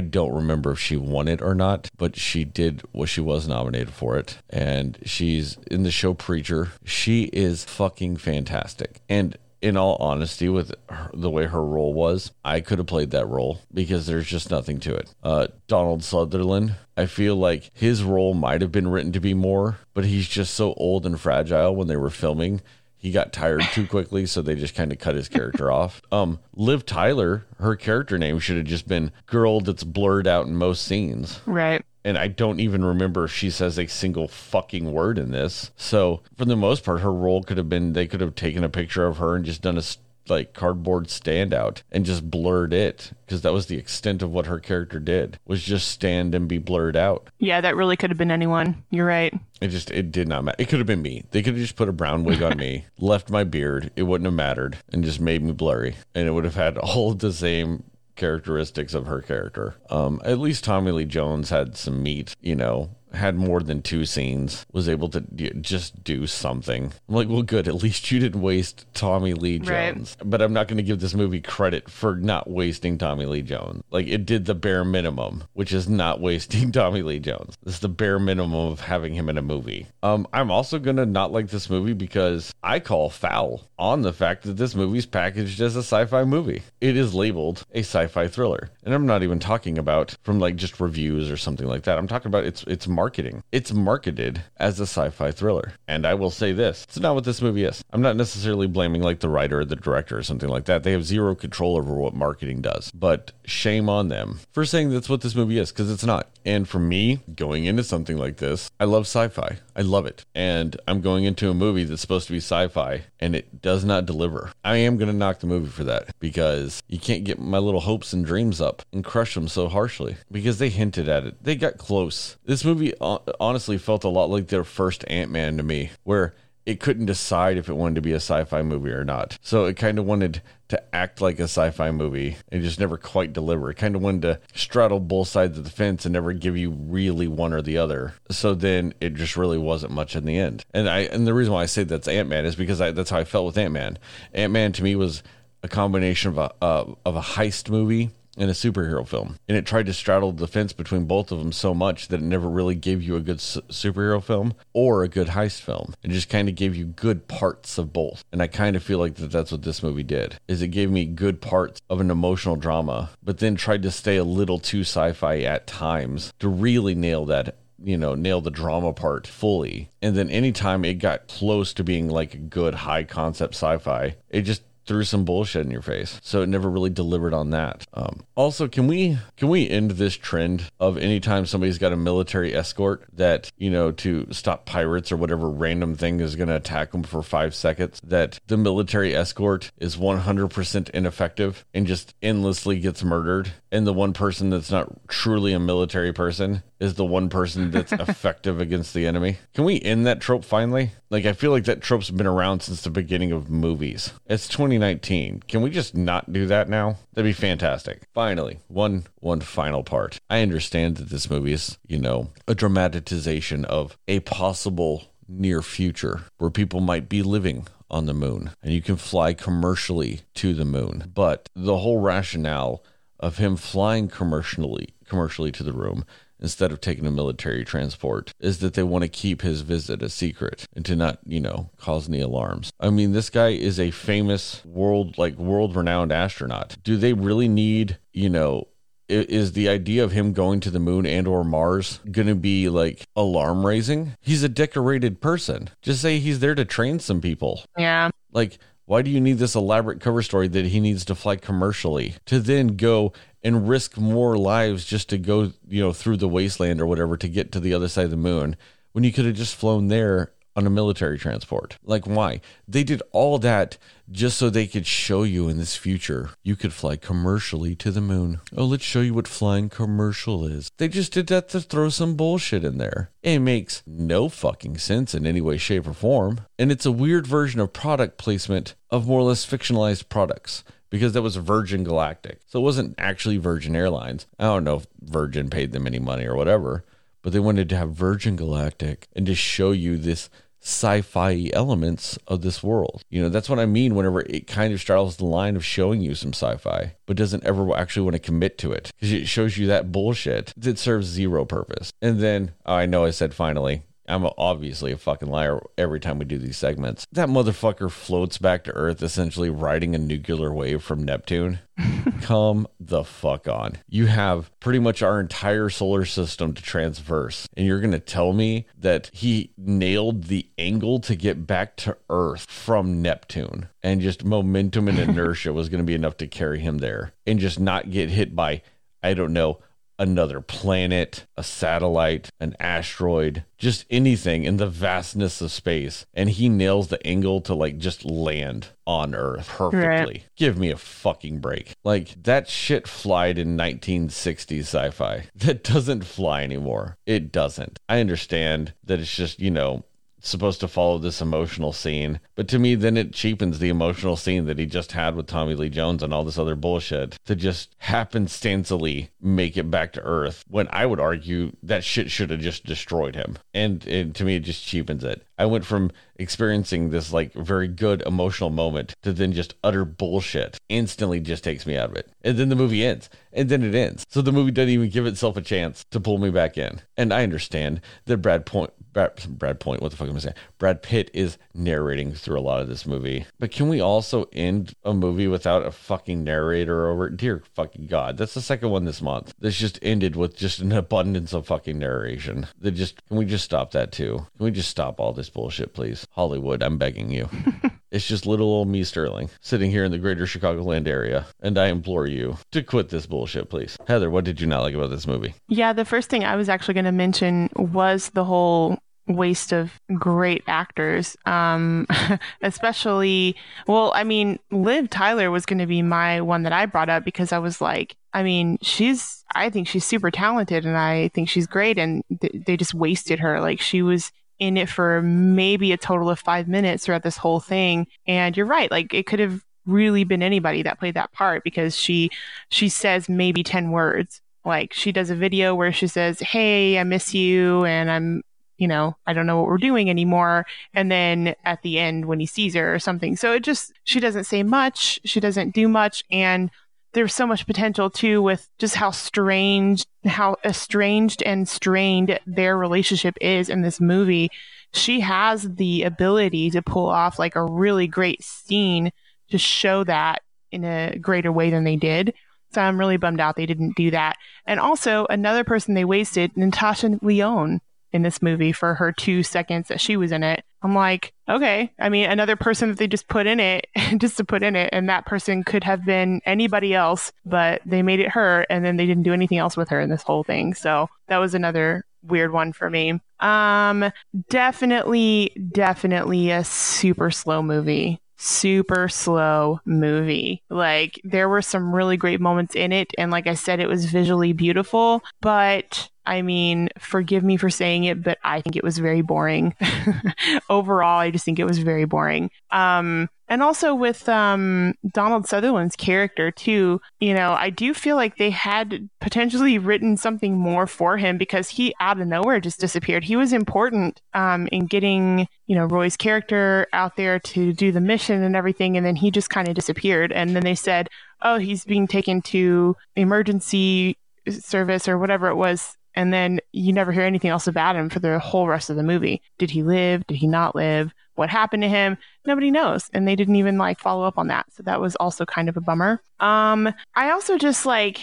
don't remember if she won it or not, but she did. Well, she was nominated for it, and she's in the show Preacher. She is fucking fantastic, and in all honesty, with her, the way her role was, I could have played that role because there's just nothing to it. Uh, Donald Sutherland, I feel like his role might have been written to be more, but he's just so old and fragile when they were filming he got tired too quickly, so they just kind of cut his character off. Um, Liv Tyler, her character name should have just been girl that's blurred out in most scenes. Right. And I don't even remember if she says a single fucking word in this. So, for the most part, her role could have been they could have taken a picture of her and just done a like cardboard standout and just blurred it because that was the extent of what her character did was just stand and be blurred out. Yeah, that really could have been anyone. You're right. It just it did not matter. It could have been me. They could have just put a brown wig on me, left my beard. It wouldn't have mattered, and just made me blurry, and it would have had all the same characteristics of her character. Um, at least Tommy Lee Jones had some meat, you know, had more than two scenes, was able to just do something. I'm like, well, good. At least you didn't waste Tommy Lee Right. Jones. But I'm not going to give this movie credit for not wasting Tommy Lee Jones. Like, it did the bare minimum, which is not wasting Tommy Lee Jones. This is the bare minimum of having him in a movie. Um, I'm also going to not like this movie because I call foul on the fact that this movie's packaged as a sci-fi movie. It is labeled a sci-fi thriller. And I'm not even talking about from like just reviews or something like that. I'm talking about its its marketing. It's marketed as a sci-fi thriller. And I will say this, it's not what this movie is. I'm not necessarily blaming like the writer or the director or something like that. They have zero control over what marketing does. But shame on them for saying that's what this movie is because it's not. And for me, going into something like this, I love sci-fi. I love it. And I'm going into a movie that's supposed to be sci-fi and it does not deliver. I am going to knock the movie for that because you can't get my little hopes and dreams up and crush them so harshly because they hinted at it. They got close. This movie hon- honestly felt a lot like their first Ant-Man to me where it couldn't decide if it wanted to be a sci-fi movie or not. So it kind of wanted to act like a sci-fi movie and just never quite deliver. It kind of wanted to straddle both sides of the fence and never give you really one or the other. So then it just really wasn't much in the end. And I and the reason why I say that's Ant-Man is because I, that's how I felt with Ant-Man. Ant-Man to me was a combination of a uh, of a heist movie and a superhero film. And it tried to straddle the fence between both of them so much that it never really gave you a good su- superhero film or a good heist film. It just kind of gave you good parts of both. And I kind of feel like that that's what this movie did. Is it gave me good parts of an emotional drama, but then tried to stay a little too sci-fi at times to really nail that you know, nail the drama part fully. And then anytime it got close to being like a good high concept sci-fi, it just threw some bullshit in your face. So it never really delivered on that. Um, also, can we can we end this trend of anytime somebody's got a military escort that you know to stop pirates or whatever random thing is going to attack them for five seconds, that the military escort is 100% ineffective and just endlessly gets murdered, and the one person that's not truly a military person is the one person that's effective against the enemy. Can we end that trope finally? Like I feel like that trope's been around since the beginning of movies. It's 2019. Can we just not do that now? That'd be fantastic. Finally, one one final part. I understand that this movie is, you know, a dramatization of a possible near future where people might be living on the moon and you can fly commercially to the moon. But the whole rationale of him flying commercially commercially to the room instead of taking a military transport is that they want to keep his visit a secret and to not, you know, cause any alarms. I mean, this guy is a famous world like world renowned astronaut. Do they really need, you know, is the idea of him going to the moon and or Mars going to be like alarm raising? He's a decorated person. Just say he's there to train some people. Yeah. Like, why do you need this elaborate cover story that he needs to fly commercially to then go and risk more lives just to go, you know, through the wasteland or whatever to get to the other side of the moon when you could have just flown there on a military transport? Like, why? They did all that just so they could show you in this future you could fly commercially to the moon. Oh, let's show you what flying commercial is. They just did that to throw some bullshit in there. It makes no fucking sense in any way, shape, or form. And it's a weird version of product placement of more or less fictionalized products because that was Virgin Galactic. So it wasn't actually Virgin Airlines. I don't know if Virgin paid them any money or whatever, but they wanted to have Virgin Galactic and just show you this sci-fi elements of this world. You know, that's what I mean whenever it kind of straddles the line of showing you some sci-fi, but doesn't ever actually want to commit to it because it shows you that bullshit that serves zero purpose. And then, oh, I know I said finally, I'm obviously a fucking liar every time we do these segments. That motherfucker floats back to Earth, essentially riding a nuclear wave from Neptune. Come the fuck on. You have pretty much our entire solar system to transverse, and you're going to tell me that he nailed the angle to get back to Earth from Neptune, and just momentum and inertia was going to be enough to carry him there, and just not get hit by, I don't know, another planet, a satellite, an asteroid, just anything in the vastness of space. And he nails the angle to like just land on Earth perfectly. Give me a fucking break. Like that shit flied in 1960s sci fi. That doesn't fly anymore. It doesn't. I understand that it's just, you know, supposed to follow this emotional scene. But to me, then it cheapens the emotional scene that he just had with Tommy Lee Jones and all this other bullshit to just happenstancely make it back to Earth. When I would argue that shit should have just destroyed him. And, and to me, it just cheapens it. I went from experiencing this like very good emotional moment to then just utter bullshit instantly just takes me out of it. And then the movie ends. And then it ends. So the movie doesn't even give itself a chance to pull me back in. And I understand that Brad Point Brad, Brad Point, what the fuck am I saying? Brad Pitt is narrating through a lot of this movie. But can we also end a movie without a fucking narrator over it? Dear fucking God. That's the second one this month. This just ended with just an abundance of fucking narration. That just can we just stop that too? Can we just stop all this bullshit, please? Hollywood, I'm begging you. It's just little old me Sterling sitting here in the greater Chicagoland area, and I implore you to quit this bullshit, please. Heather, what did you not like about this movie? Yeah, the first thing I was actually going to mention was the whole waste of great actors um especially well i mean liv tyler was going to be my one that i brought up because i was like i mean she's i think she's super talented and i think she's great and th- they just wasted her like she was in it for maybe a total of five minutes throughout this whole thing. And you're right, like it could have really been anybody that played that part because she she says maybe 10 words. Like she does a video where she says hey i miss you and i'm you know i don't know what we're doing anymore. And then at the end when he sees her or something. So it just she doesn't say much. She doesn't do much. And there's so much potential too with just how strange, how estranged and strained their relationship is in this movie. She has the ability to pull off like a really great scene to show that in a greater way than they did. So I'm really bummed out they didn't do that. And also another person they wasted, Natasha Lyonne in this movie for her two seconds that she was in it. I'm like, okay. I mean, another person that they just put in it, just to put in it, and that person could have been anybody else, but they made it her, and then they didn't do anything else with her in this whole thing. So that was another weird one for me. Um, definitely, definitely a super slow movie super slow movie. Like there were some really great moments in it and like I said it was visually beautiful, but I mean, forgive me for saying it, but I think it was very boring. Overall, I just think it was very boring. Um, and also with um, Donald Sutherland's character too, you know, I do feel like they had potentially written something more for him because he out of nowhere just disappeared. He was important um, in getting, you know, Roy's character out there to do the mission and everything, and then he just kind of disappeared. And then they said, "Oh, he's being taken to emergency service or whatever it was and then you never hear anything else about him for the whole rest of the movie. Did he live? Did he not live? What happened to him? Nobody knows. And they didn't even like follow up on that. So that was also kind of a bummer. Um, I also just like,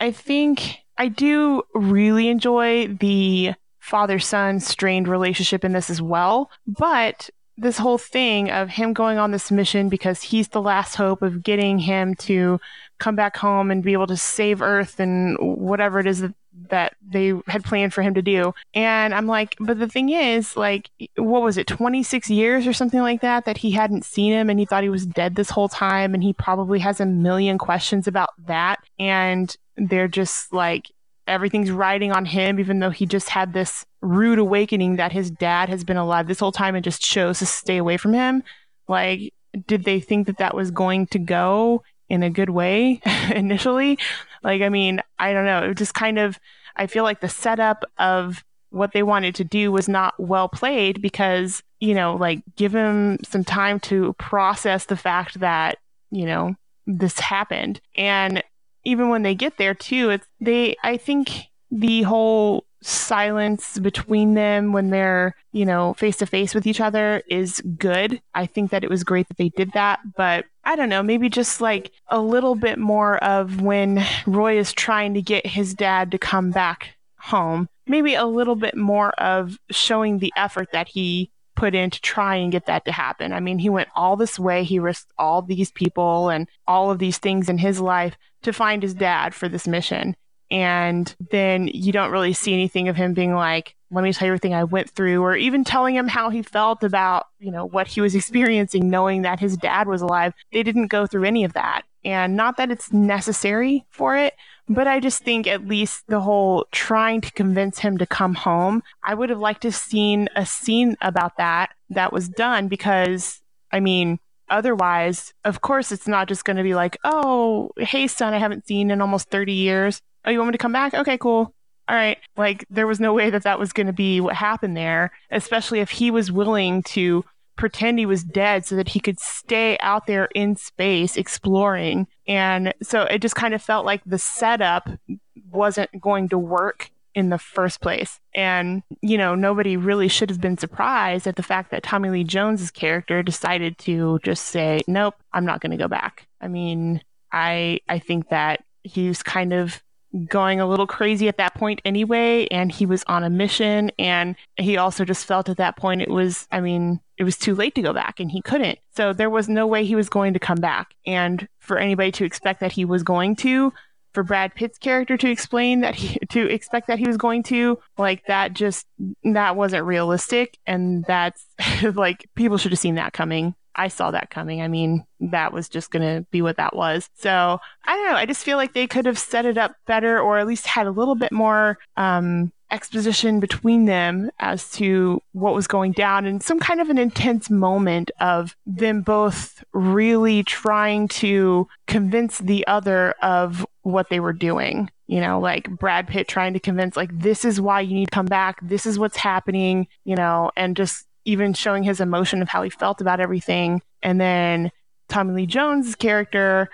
I think I do really enjoy the father son strained relationship in this as well. But this whole thing of him going on this mission because he's the last hope of getting him to come back home and be able to save Earth and whatever it is that that they had planned for him to do. And I'm like, but the thing is, like, what was it, 26 years or something like that, that he hadn't seen him and he thought he was dead this whole time. And he probably has a million questions about that. And they're just like, everything's riding on him, even though he just had this rude awakening that his dad has been alive this whole time and just chose to stay away from him. Like, did they think that that was going to go in a good way initially? Like, I mean, I don't know. It just kind of, I feel like the setup of what they wanted to do was not well played because, you know, like give him some time to process the fact that, you know, this happened. And even when they get there too, it's they, I think the whole silence between them when they're, you know, face to face with each other is good. I think that it was great that they did that, but I don't know, maybe just like a little bit more of when Roy is trying to get his dad to come back home. Maybe a little bit more of showing the effort that he put in to try and get that to happen. I mean, he went all this way, he risked all these people and all of these things in his life to find his dad for this mission and then you don't really see anything of him being like let me tell you everything i went through or even telling him how he felt about you know what he was experiencing knowing that his dad was alive they didn't go through any of that and not that it's necessary for it But I just think at least the whole trying to convince him to come home, I would have liked to have seen a scene about that that was done because, I mean, otherwise, of course, it's not just going to be like, oh, hey, son, I haven't seen in almost 30 years. Oh, you want me to come back? Okay, cool. All right. Like, there was no way that that was going to be what happened there, especially if he was willing to pretend he was dead so that he could stay out there in space exploring. And so it just kind of felt like the setup wasn't going to work in the first place. And, you know, nobody really should have been surprised at the fact that Tommy Lee Jones's character decided to just say, nope, I'm not going to go back. I mean, I, I think that he's kind of going a little crazy at that point anyway and he was on a mission and he also just felt at that point it was i mean it was too late to go back and he couldn't so there was no way he was going to come back and for anybody to expect that he was going to for Brad Pitt's character to explain that he to expect that he was going to like that just that wasn't realistic and that's like people should have seen that coming. I saw that coming. I mean, that was just going to be what that was. So I don't know. I just feel like they could have set it up better or at least had a little bit more um, exposition between them as to what was going down and some kind of an intense moment of them both really trying to convince the other of what they were doing. You know, like Brad Pitt trying to convince, like, this is why you need to come back. This is what's happening, you know, and just even showing his emotion of how he felt about everything. And then Tommy Lee Jones' character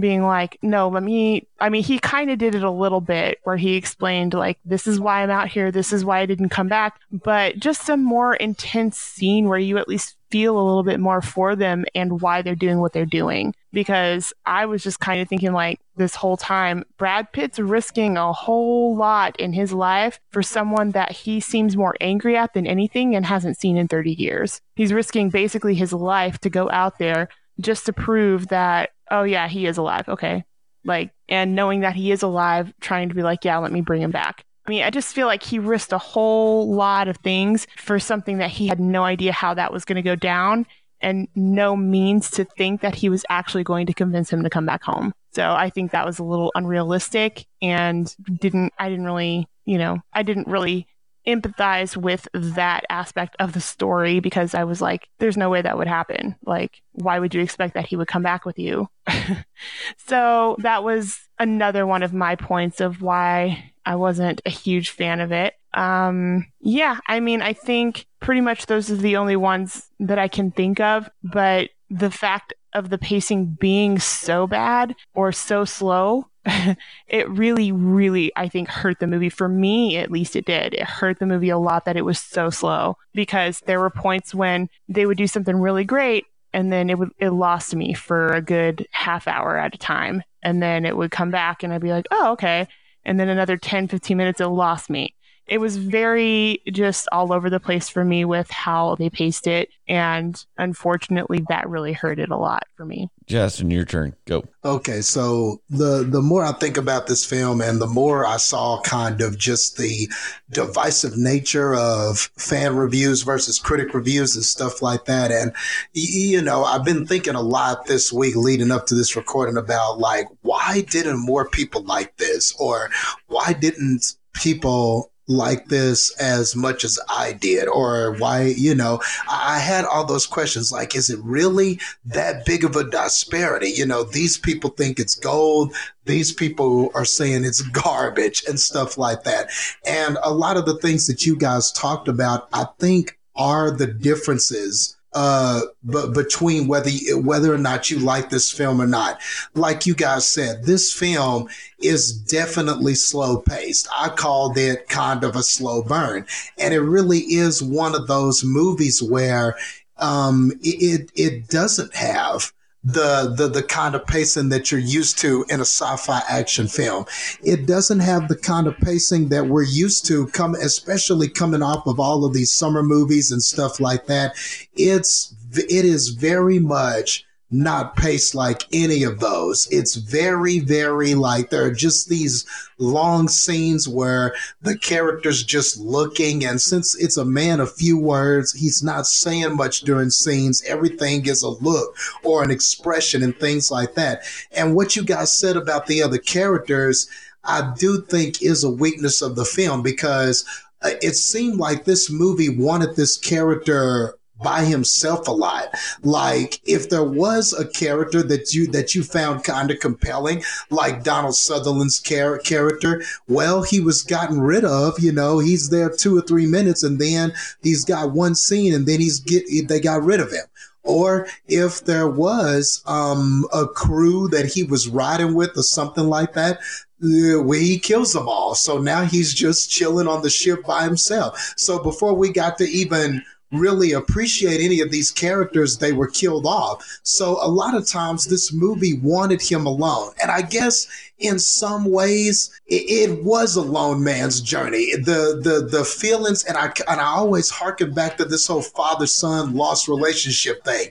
being like, no, let me. I mean, he kind of did it a little bit where he explained, like, this is why I'm out here. This is why I didn't come back. But just a more intense scene where you at least feel a little bit more for them and why they're doing what they're doing. Because I was just kind of thinking, like, this whole time, Brad Pitt's risking a whole lot in his life for someone that he seems more angry at than anything and hasn't seen in 30 years. He's risking basically his life to go out there just to prove that oh yeah, he is alive. Okay. Like, and knowing that he is alive, trying to be like, yeah, let me bring him back. I mean, I just feel like he risked a whole lot of things for something that he had no idea how that was going to go down and no means to think that he was actually going to convince him to come back home. So I think that was a little unrealistic and didn't, I didn't really, you know, I didn't really empathize with that aspect of the story because I was like, there's no way that would happen. Like, why would you expect that he would come back with you? so that was another one of my points of why I wasn't a huge fan of it. Um, yeah, I mean, I think pretty much those are the only ones that I can think of, but the fact of the pacing being so bad or so slow it really, really, I think, hurt the movie. For me, at least it did. It hurt the movie a lot that it was so slow because there were points when they would do something really great and then it would, it lost me for a good half hour at a time. And then it would come back and I'd be like, oh, okay. And then another 10, 15 minutes, it lost me it was very just all over the place for me with how they paced it. And unfortunately, that really hurt it a lot for me. Justin, your turn. Go. Okay, so the the more I think about this film, and the more I saw kind of just the divisive nature of fan reviews versus critic reviews and stuff like that, and you know, I've been thinking a lot this week leading up to this recording about like why didn't more people like this, or why didn't people like this as much as I did, or why, you know, I had all those questions like, is it really that big of a disparity? You know, these people think it's gold, these people are saying it's garbage and stuff like that. And a lot of the things that you guys talked about, I think are the differences uh, but between whether whether or not you like this film or not. Like you guys said, this film is definitely slow paced. I called it kind of a slow burn, and it really is one of those movies where um, it it doesn't have the, the the kind of pacing that you're used to in a sci-fi action film. It doesn't have the kind of pacing that we're used to come especially coming off of all of these summer movies and stuff like that. It's it is very much not paced like any of those. It's very, very like there are just these long scenes where the character's just looking. And since it's a man of few words, he's not saying much during scenes. Everything is a look or an expression and things like that. And what you guys said about the other characters, I do think is a weakness of the film because uh, it seemed like this movie wanted this character by himself a lot. Like if there was a character that you that you found kind of compelling, like Donald Sutherland's char- character, well, he was gotten rid of. You know, he's there two or three minutes, and then he's got one scene, and then he's get they got rid of him. Or if there was um, a crew that he was riding with, or something like that, uh, where he kills them all. So now he's just chilling on the ship by himself. So before we got to even really appreciate any of these characters, they were killed off. So a lot of times this movie wanted him alone. And I guess in some ways it, it was a lone man's journey. The the the feelings and I and I always harken back to this whole father son lost relationship thing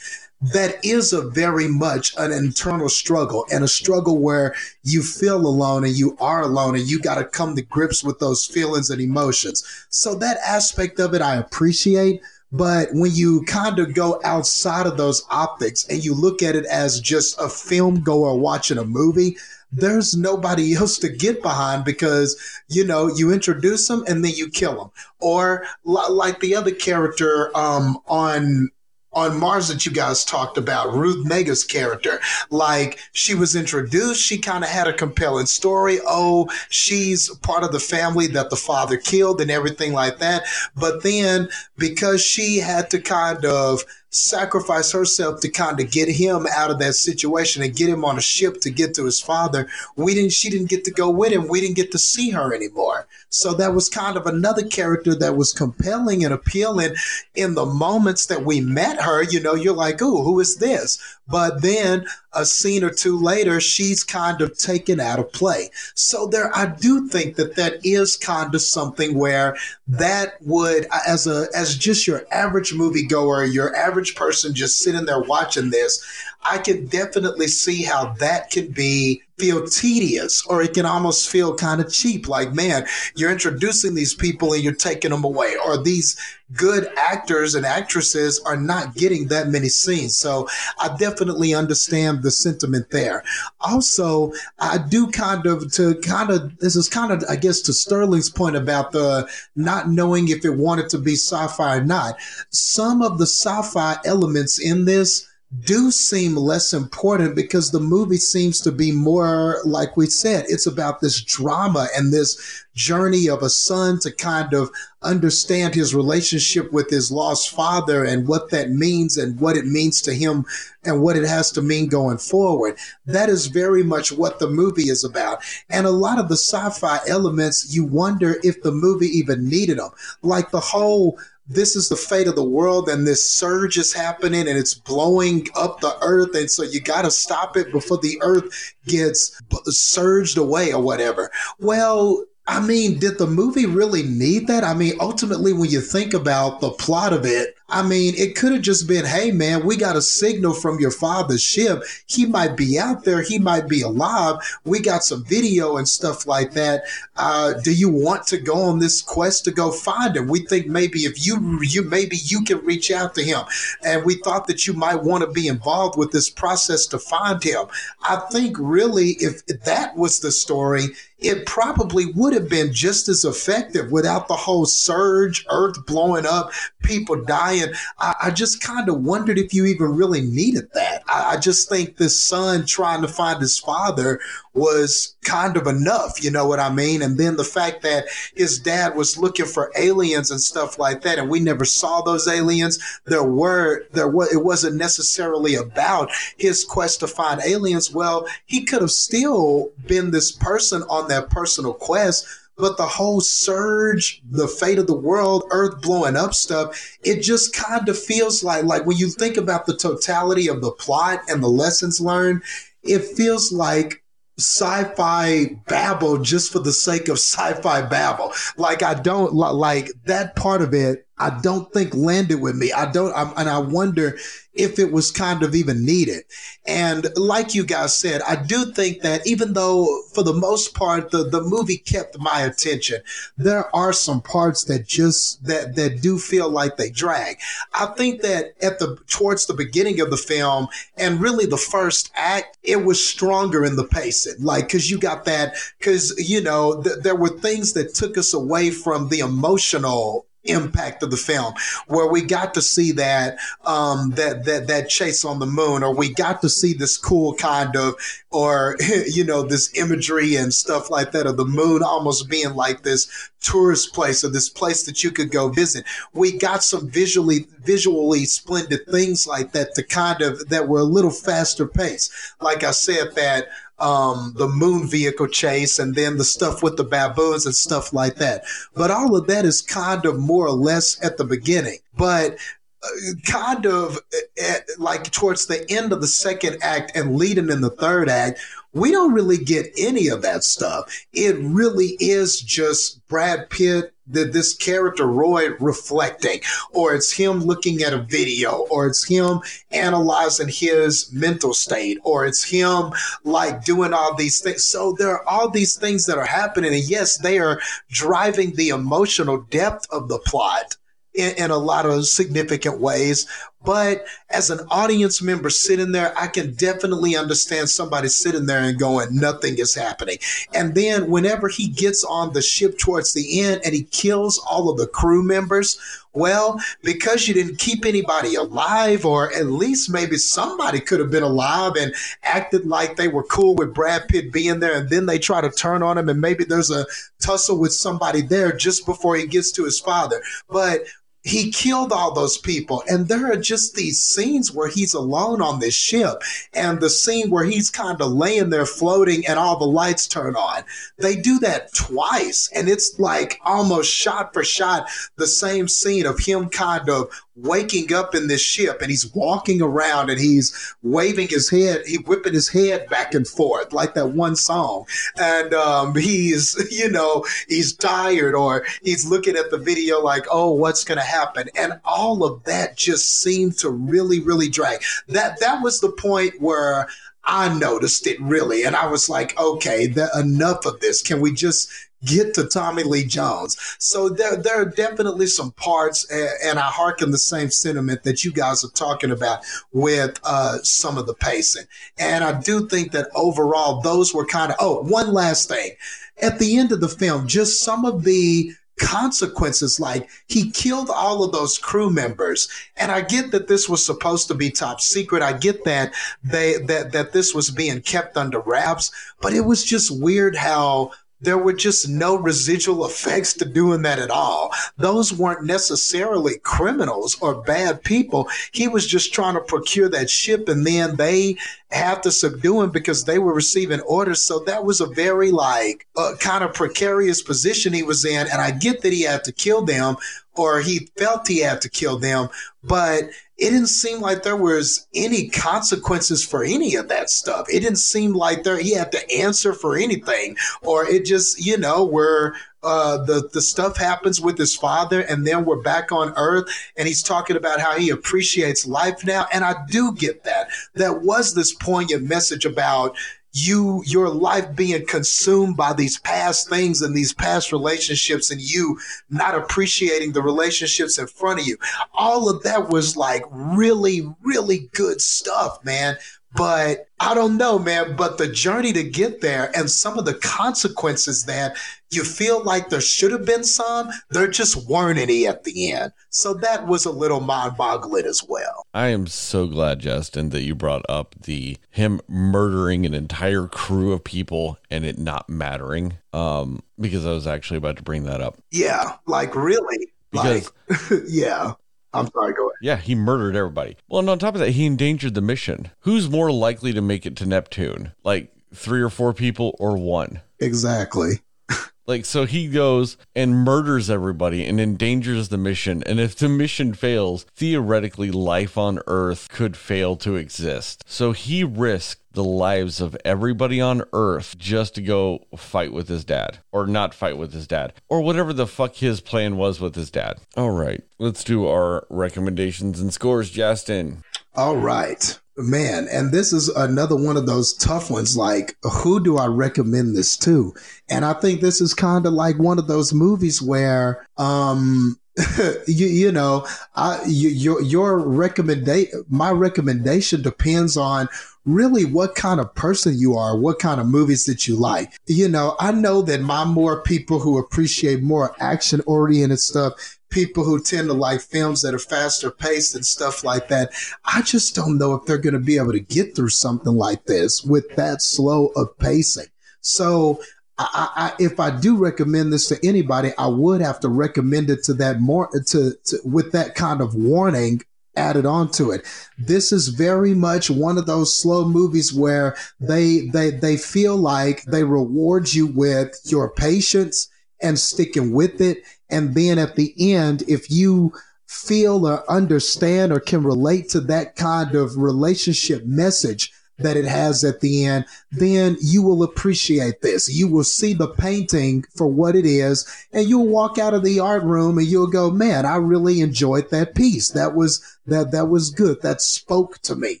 that is a very much an internal struggle and a struggle where you feel alone and you are alone and you got to come to grips with those feelings and emotions. So that aspect of it I appreciate. But when you kind of go outside of those optics and you look at it as just a film goer watching a movie, there's nobody else to get behind because you know you introduce them and then you kill them or like the other character um, on on Mars that you guys talked about, Ruth Negga's character. Like she was introduced, she kind of had a compelling story. Oh, she's part of the family that the father killed and everything like that. But then because she had to kind of sacrifice herself to kind of get him out of that situation and get him on a ship to get to his father. We didn't she didn't get to go with him. We didn't get to see her anymore. So that was kind of another character that was compelling and appealing in the moments that we met her. You know, you're like, oh, who is this? But then a scene or two later, she's kind of taken out of play. So there, I do think that that is kind of something where that would, as a, as just your average moviegoer, your average person just sitting there watching this, I can definitely see how that can be feel tedious or it can almost feel kind of cheap. Like, man, you're introducing these people and you're taking them away, or these good actors and actresses are not getting that many scenes. So I definitely understand the sentiment there. Also, I do kind of to kind of this is kind of I guess to Sterling's point about the not knowing if it wanted to be sci-fi or not. Some of the sci-fi elements in this do seem less important because the movie seems to be more like we said it's about this drama and this journey of a son to kind of understand his relationship with his lost father and what that means and what it means to him and what it has to mean going forward. That is very much what the movie is about. And a lot of the sci-fi elements, you wonder if the movie even needed them. Like the whole this is the fate of the world and this surge is happening and it's blowing up the earth and so you got to stop it before the earth gets surged away or whatever well I mean, did the movie really need that? I mean, ultimately, when you think about the plot of it, I mean, it could have just been, hey, man, we got a signal from your father's ship. He might be out there. He might be alive. We got some video and stuff like that. Uh, do you want to go on this quest to go find him? We think maybe if you, you, maybe you can reach out to him. And we thought that you might want to be involved with this process to find him. I think really, if that was the story, it probably would have been just as effective without the whole surge, earth blowing up, people dying. I, I just kind of wondered if you even really needed that. I, I just think this son trying to find his father was kind of enough, you know what I mean? And then the fact that his dad was looking for aliens and stuff like that, and we never saw those aliens. There were, there was, it wasn't necessarily about his quest to find aliens. Well, he could have still been this person on that personal quest but the whole surge, the fate of the world, Earth blowing up stuff, it just kind of feels like like when you think about the totality of the plot and the lessons learned, it feels like sci-fi babble just for the sake of sci-fi babble. Like I don't like that part of it I don't think landed with me. I don't, I'm, and I wonder if it was kind of even needed. And like you guys said, I do think that even though for the most part the, the movie kept my attention, there are some parts that just that that do feel like they drag. I think that at the towards the beginning of the film and really the first act, it was stronger in the pacing. Like cause you got that cause you know th- there were things that took us away from the emotional impact of the film, where we got to see that um, that that that chase on the moon, or we got to see this cool kind of, or you know, this imagery and stuff like that of the moon almost being like this tourist place or this place that you could go visit. We got some visually visually splendid things like that to kind of that were a little faster pace. Like I said, that um, the moon vehicle chase and then the stuff with the baboons and stuff like that. But all of that is kind of more or less at the beginning. But uh, kind of at, like towards the end of the second act and leading in the third act, we don't really get any of that stuff. It really is just Brad Pitt that this character Roy reflecting, or it's him looking at a video, or it's him analyzing his mental state, or it's him like doing all these things. So there are all these things that are happening. And yes, they are driving the emotional depth of the plot in, in a lot of significant ways. But as an audience member sitting there, I can definitely understand somebody sitting there and going, nothing is happening. And then whenever he gets on the ship towards the end and he kills all of the crew members, well, because you didn't keep anybody alive, or at least maybe somebody could have been alive and acted like they were cool with Brad Pitt being there, and then they try to turn on him, and maybe there's a tussle with somebody there just before he gets to his father. But he killed all those people. And there are just these scenes where he's alone on this ship and the scene where he's kind of laying there floating and all the lights turn on. They do that twice. And it's like almost shot for shot the same scene of him kind of waking up in this ship and he's walking around and he's waving his head, he whipping his head back and forth like that one song. And um, he's, you know, he's tired or he's looking at the video like, oh, what's going to happen? And all of that just seemed to really, really drag. That that was the point where I noticed it really, and I was like, okay, the, enough of this. Can we just get to Tommy Lee Jones. So there, there are definitely some parts, and I hearken the same sentiment that you guys are talking about with uh, some of the pacing. And I do think that overall, those were kind of, oh, one last thing. At the end of the film, just some of the consequences like he killed all of those crew members and i get that this was supposed to be top secret i get that they that that this was being kept under wraps but it was just weird how there were just no residual effects to doing that at all. Those weren't necessarily criminals or bad people. He was just trying to procure that ship and then they have to subdue him because they were receiving orders. So that was a very like uh, kind of precarious position he was in. And I get that he had to kill them or he felt he had to kill them, but it didn't seem like there was any consequences for any of that stuff. It didn't seem like there he had to answer for anything, or it just you know where uh, the the stuff happens with his father, and then we're back on Earth, and he's talking about how he appreciates life now, and I do get that. That was this poignant message about you your life being consumed by these past things and these past relationships and you not appreciating the relationships in front of you. All of that was like really really good stuff man but I don't know, man. But the journey to get there and some of the consequences that you feel like there should have been some, there just weren't any at the end. So that was a little mind boggling as well. I am so glad, Justin, that you brought up the him murdering an entire crew of people and it not mattering. Um, because I was actually about to bring that up. Yeah, like really. Because like, yeah. I'm sorry, go ahead. Yeah, he murdered everybody. Well, and on top of that, he endangered the mission. Who's more likely to make it to Neptune? Like three or four people or one? Exactly. Like, so he goes and murders everybody and endangers the mission. And if the mission fails, theoretically, life on Earth could fail to exist. So he risked the lives of everybody on earth just to go fight with his dad or not fight with his dad or whatever the fuck his plan was with his dad. All right, let's do our recommendations and scores, Justin. All right. Man, and this is another one of those tough ones. Like, who do I recommend this to? And I think this is kind of like one of those movies where, um, you, you know, I, you, your, your recommendation, my recommendation depends on really what kind of person you are, what kind of movies that you like. You know, I know that my more people who appreciate more action oriented stuff people who tend to like films that are faster paced and stuff like that. I just don't know if they're going to be able to get through something like this with that slow of pacing. So I, I, if I do recommend this to anybody, I would have to recommend it to that more to, to with that kind of warning added onto it. This is very much one of those slow movies where they they they feel like they reward you with your patience and sticking with it and then at the end, if you feel or understand or can relate to that kind of relationship message that it has at the end, then you will appreciate this. You will see the painting for what it is, and you'll walk out of the art room and you'll go, man, I really enjoyed that piece. That was, that, that was good. That spoke to me.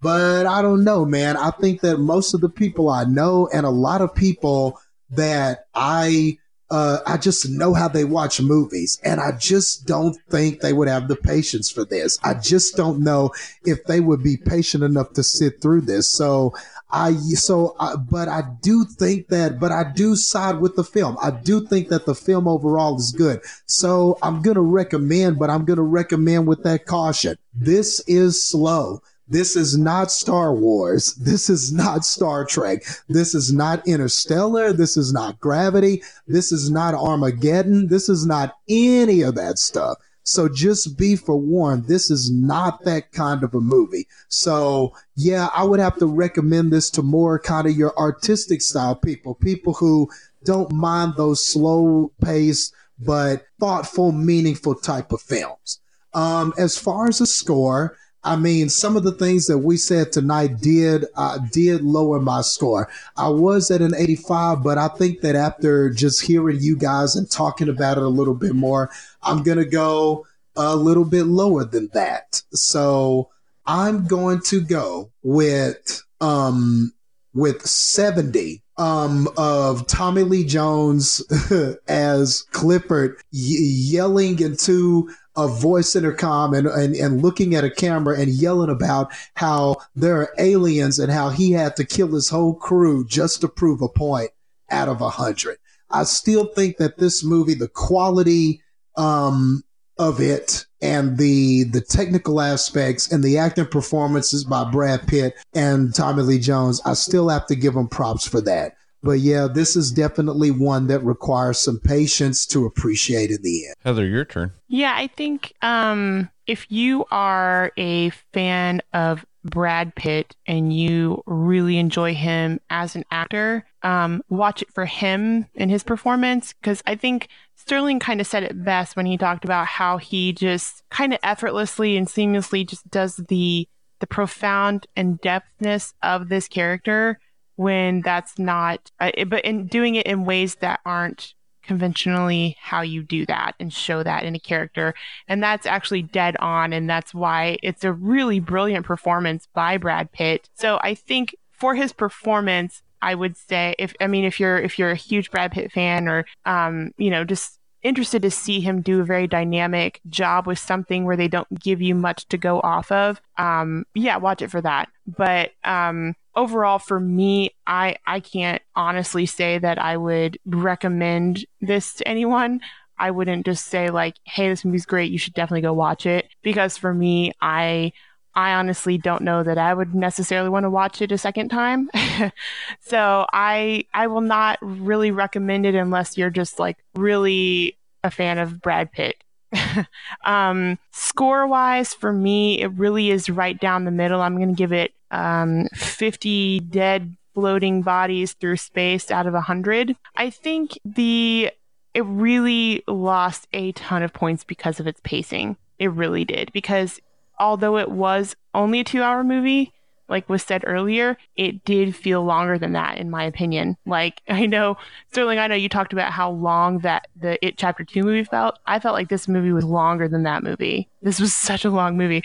But I don't know, man. I think that most of the people I know and a lot of people that I uh, I just know how they watch movies, and I just don't think they would have the patience for this. I just don't know if they would be patient enough to sit through this. So I, so, I, but I do think that, but I do side with the film. I do think that the film overall is good. So I'm going to recommend, but I'm going to recommend with that caution. This is slow. This is not Star Wars. This is not Star Trek. This is not Interstellar. This is not Gravity. This is not Armageddon. This is not any of that stuff. So just be forewarned, this is not that kind of a movie. So yeah, I would have to recommend this to more kind of your artistic style people, people who don't mind those slow paced, but thoughtful, meaningful type of films. Um, as far as the score, I mean, some of the things that we said tonight did uh, did lower my score. I was at an 85, but I think that after just hearing you guys and talking about it a little bit more, I'm gonna go a little bit lower than that. So I'm going to go with um with 70 um of Tommy Lee Jones as Clifford y- yelling into a voice intercom and, and, and looking at a camera and yelling about how there are aliens and how he had to kill his whole crew just to prove a point out of a hundred. I still think that this movie, the quality um, of it and the the technical aspects and the acting performances by Brad Pitt and Tommy Lee Jones, I still have to give them props for that. But yeah, this is definitely one that requires some patience to appreciate in the end. Heather, your turn. Yeah, I think um, if you are a fan of Brad Pitt and you really enjoy him as an actor, um, watch it for him and his performance. Because I think Sterling kind of said it best when he talked about how he just kind of effortlessly and seamlessly just does the the profound and depthness of this character when that's not, uh, but in doing it in ways that aren't conventionally how you do that and show that in a character. And that's actually dead on. And that's why it's a really brilliant performance by Brad Pitt. So I think for his performance, I would say if I mean if you're if you're a huge Brad Pitt fan or um you know just interested to see him do a very dynamic job with something where they don't give you much to go off of um yeah watch it for that but um overall for me i i can't honestly say that i would recommend this to anyone. I wouldn't just say like hey this movie's great you should definitely go watch it. Because for me i i honestly don't know that i would necessarily want to watch it a second time. So i i will not really recommend it unless you're just like really a fan of brad pitt. Um, score wise, for me, it really is right down the middle. I'm going to give it um, 50 dead floating bodies through space out of 100. I think the it really lost a ton of points because of its pacing. It really did because although it was only a 2-hour movie, like was said earlier, it did feel longer than that, in my opinion. Like, I know, Sterling, I know you talked about how long that the It Chapter 2 movie felt. I felt like this movie was longer than that movie. This was such a long movie,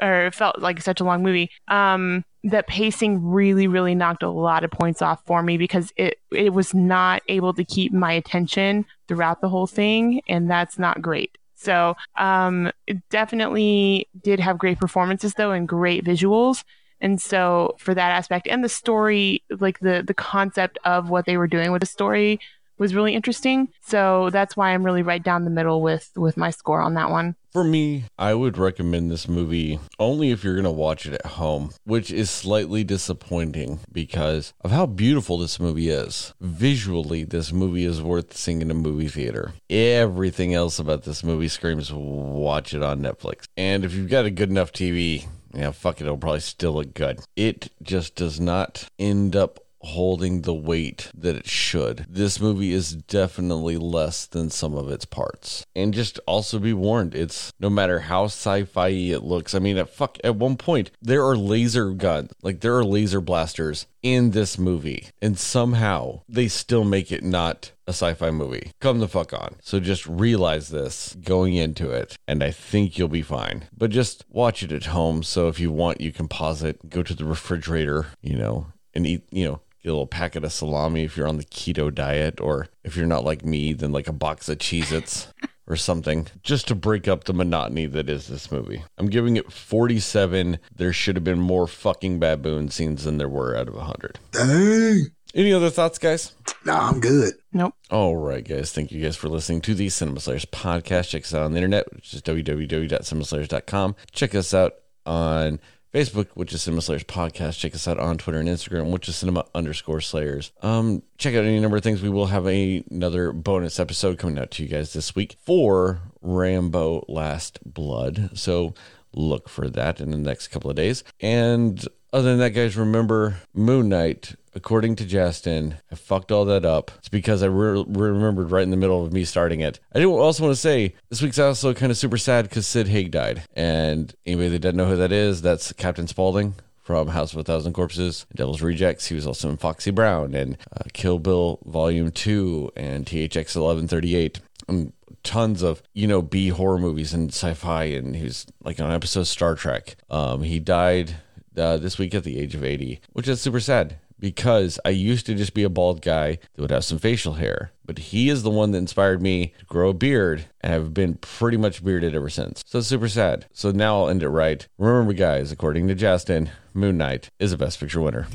or it felt like such a long movie. Um, that pacing really, really knocked a lot of points off for me because it, it was not able to keep my attention throughout the whole thing, and that's not great. So, um, it definitely did have great performances though and great visuals. And so for that aspect and the story, like the the concept of what they were doing with the story was really interesting. So that's why I'm really right down the middle with with my score on that one. For me, I would recommend this movie only if you're going to watch it at home, which is slightly disappointing because of how beautiful this movie is. Visually, this movie is worth seeing in a movie theater. Everything else about this movie screams watch it on Netflix. And if you've got a good enough TV, yeah, fuck it, it'll probably still look good. It just does not end up holding the weight that it should. This movie is definitely less than some of its parts. And just also be warned, it's no matter how sci-fi it looks. I mean, at fuck at one point there are laser guns, like there are laser blasters in this movie, and somehow they still make it not a sci-fi movie. Come the fuck on. So just realize this going into it, and I think you'll be fine. But just watch it at home. So if you want, you can pause it, go to the refrigerator, you know, and eat, you know, a little packet of salami if you're on the keto diet, or if you're not like me, then like a box of Cheez Its. or something just to break up the monotony that is this movie. I'm giving it 47. There should have been more fucking baboon scenes than there were out of 100. Dang. Any other thoughts, guys? Nah, I'm good. Nope. All right, guys. Thank you guys for listening to the Cinema Slayers podcast. Check us out on the internet, which is www.cinemaslayers.com. Check us out on Facebook, which is Cinema Slayers Podcast. Check us out on Twitter and Instagram, which is cinema underscore slayers. Um, check out any number of things. We will have a, another bonus episode coming out to you guys this week for Rambo Last Blood. So look for that in the next couple of days. And other than that, guys, remember Moon Knight according to Justin, I fucked all that up. It's because I re- remembered right in the middle of me starting it. I do also want to say this week's also kind of super sad because Sid Haig died. And anybody that doesn't know who that is, that's Captain Spaulding from House of a Thousand Corpses, Devil's Rejects. He was also in Foxy Brown and uh, Kill Bill Volume 2 and THX 1138. And tons of you know B horror movies and sci-fi, and he was like on an episode of Star Trek. Um, he died uh, this week at the age of 80, which is super sad because I used to just be a bald guy that would have some facial hair. But he is the one that inspired me to grow a beard and have been pretty much bearded ever since. So it's super sad. So now I'll end it right. Remember, guys, according to Justin, Moon Knight is a Best Picture winner.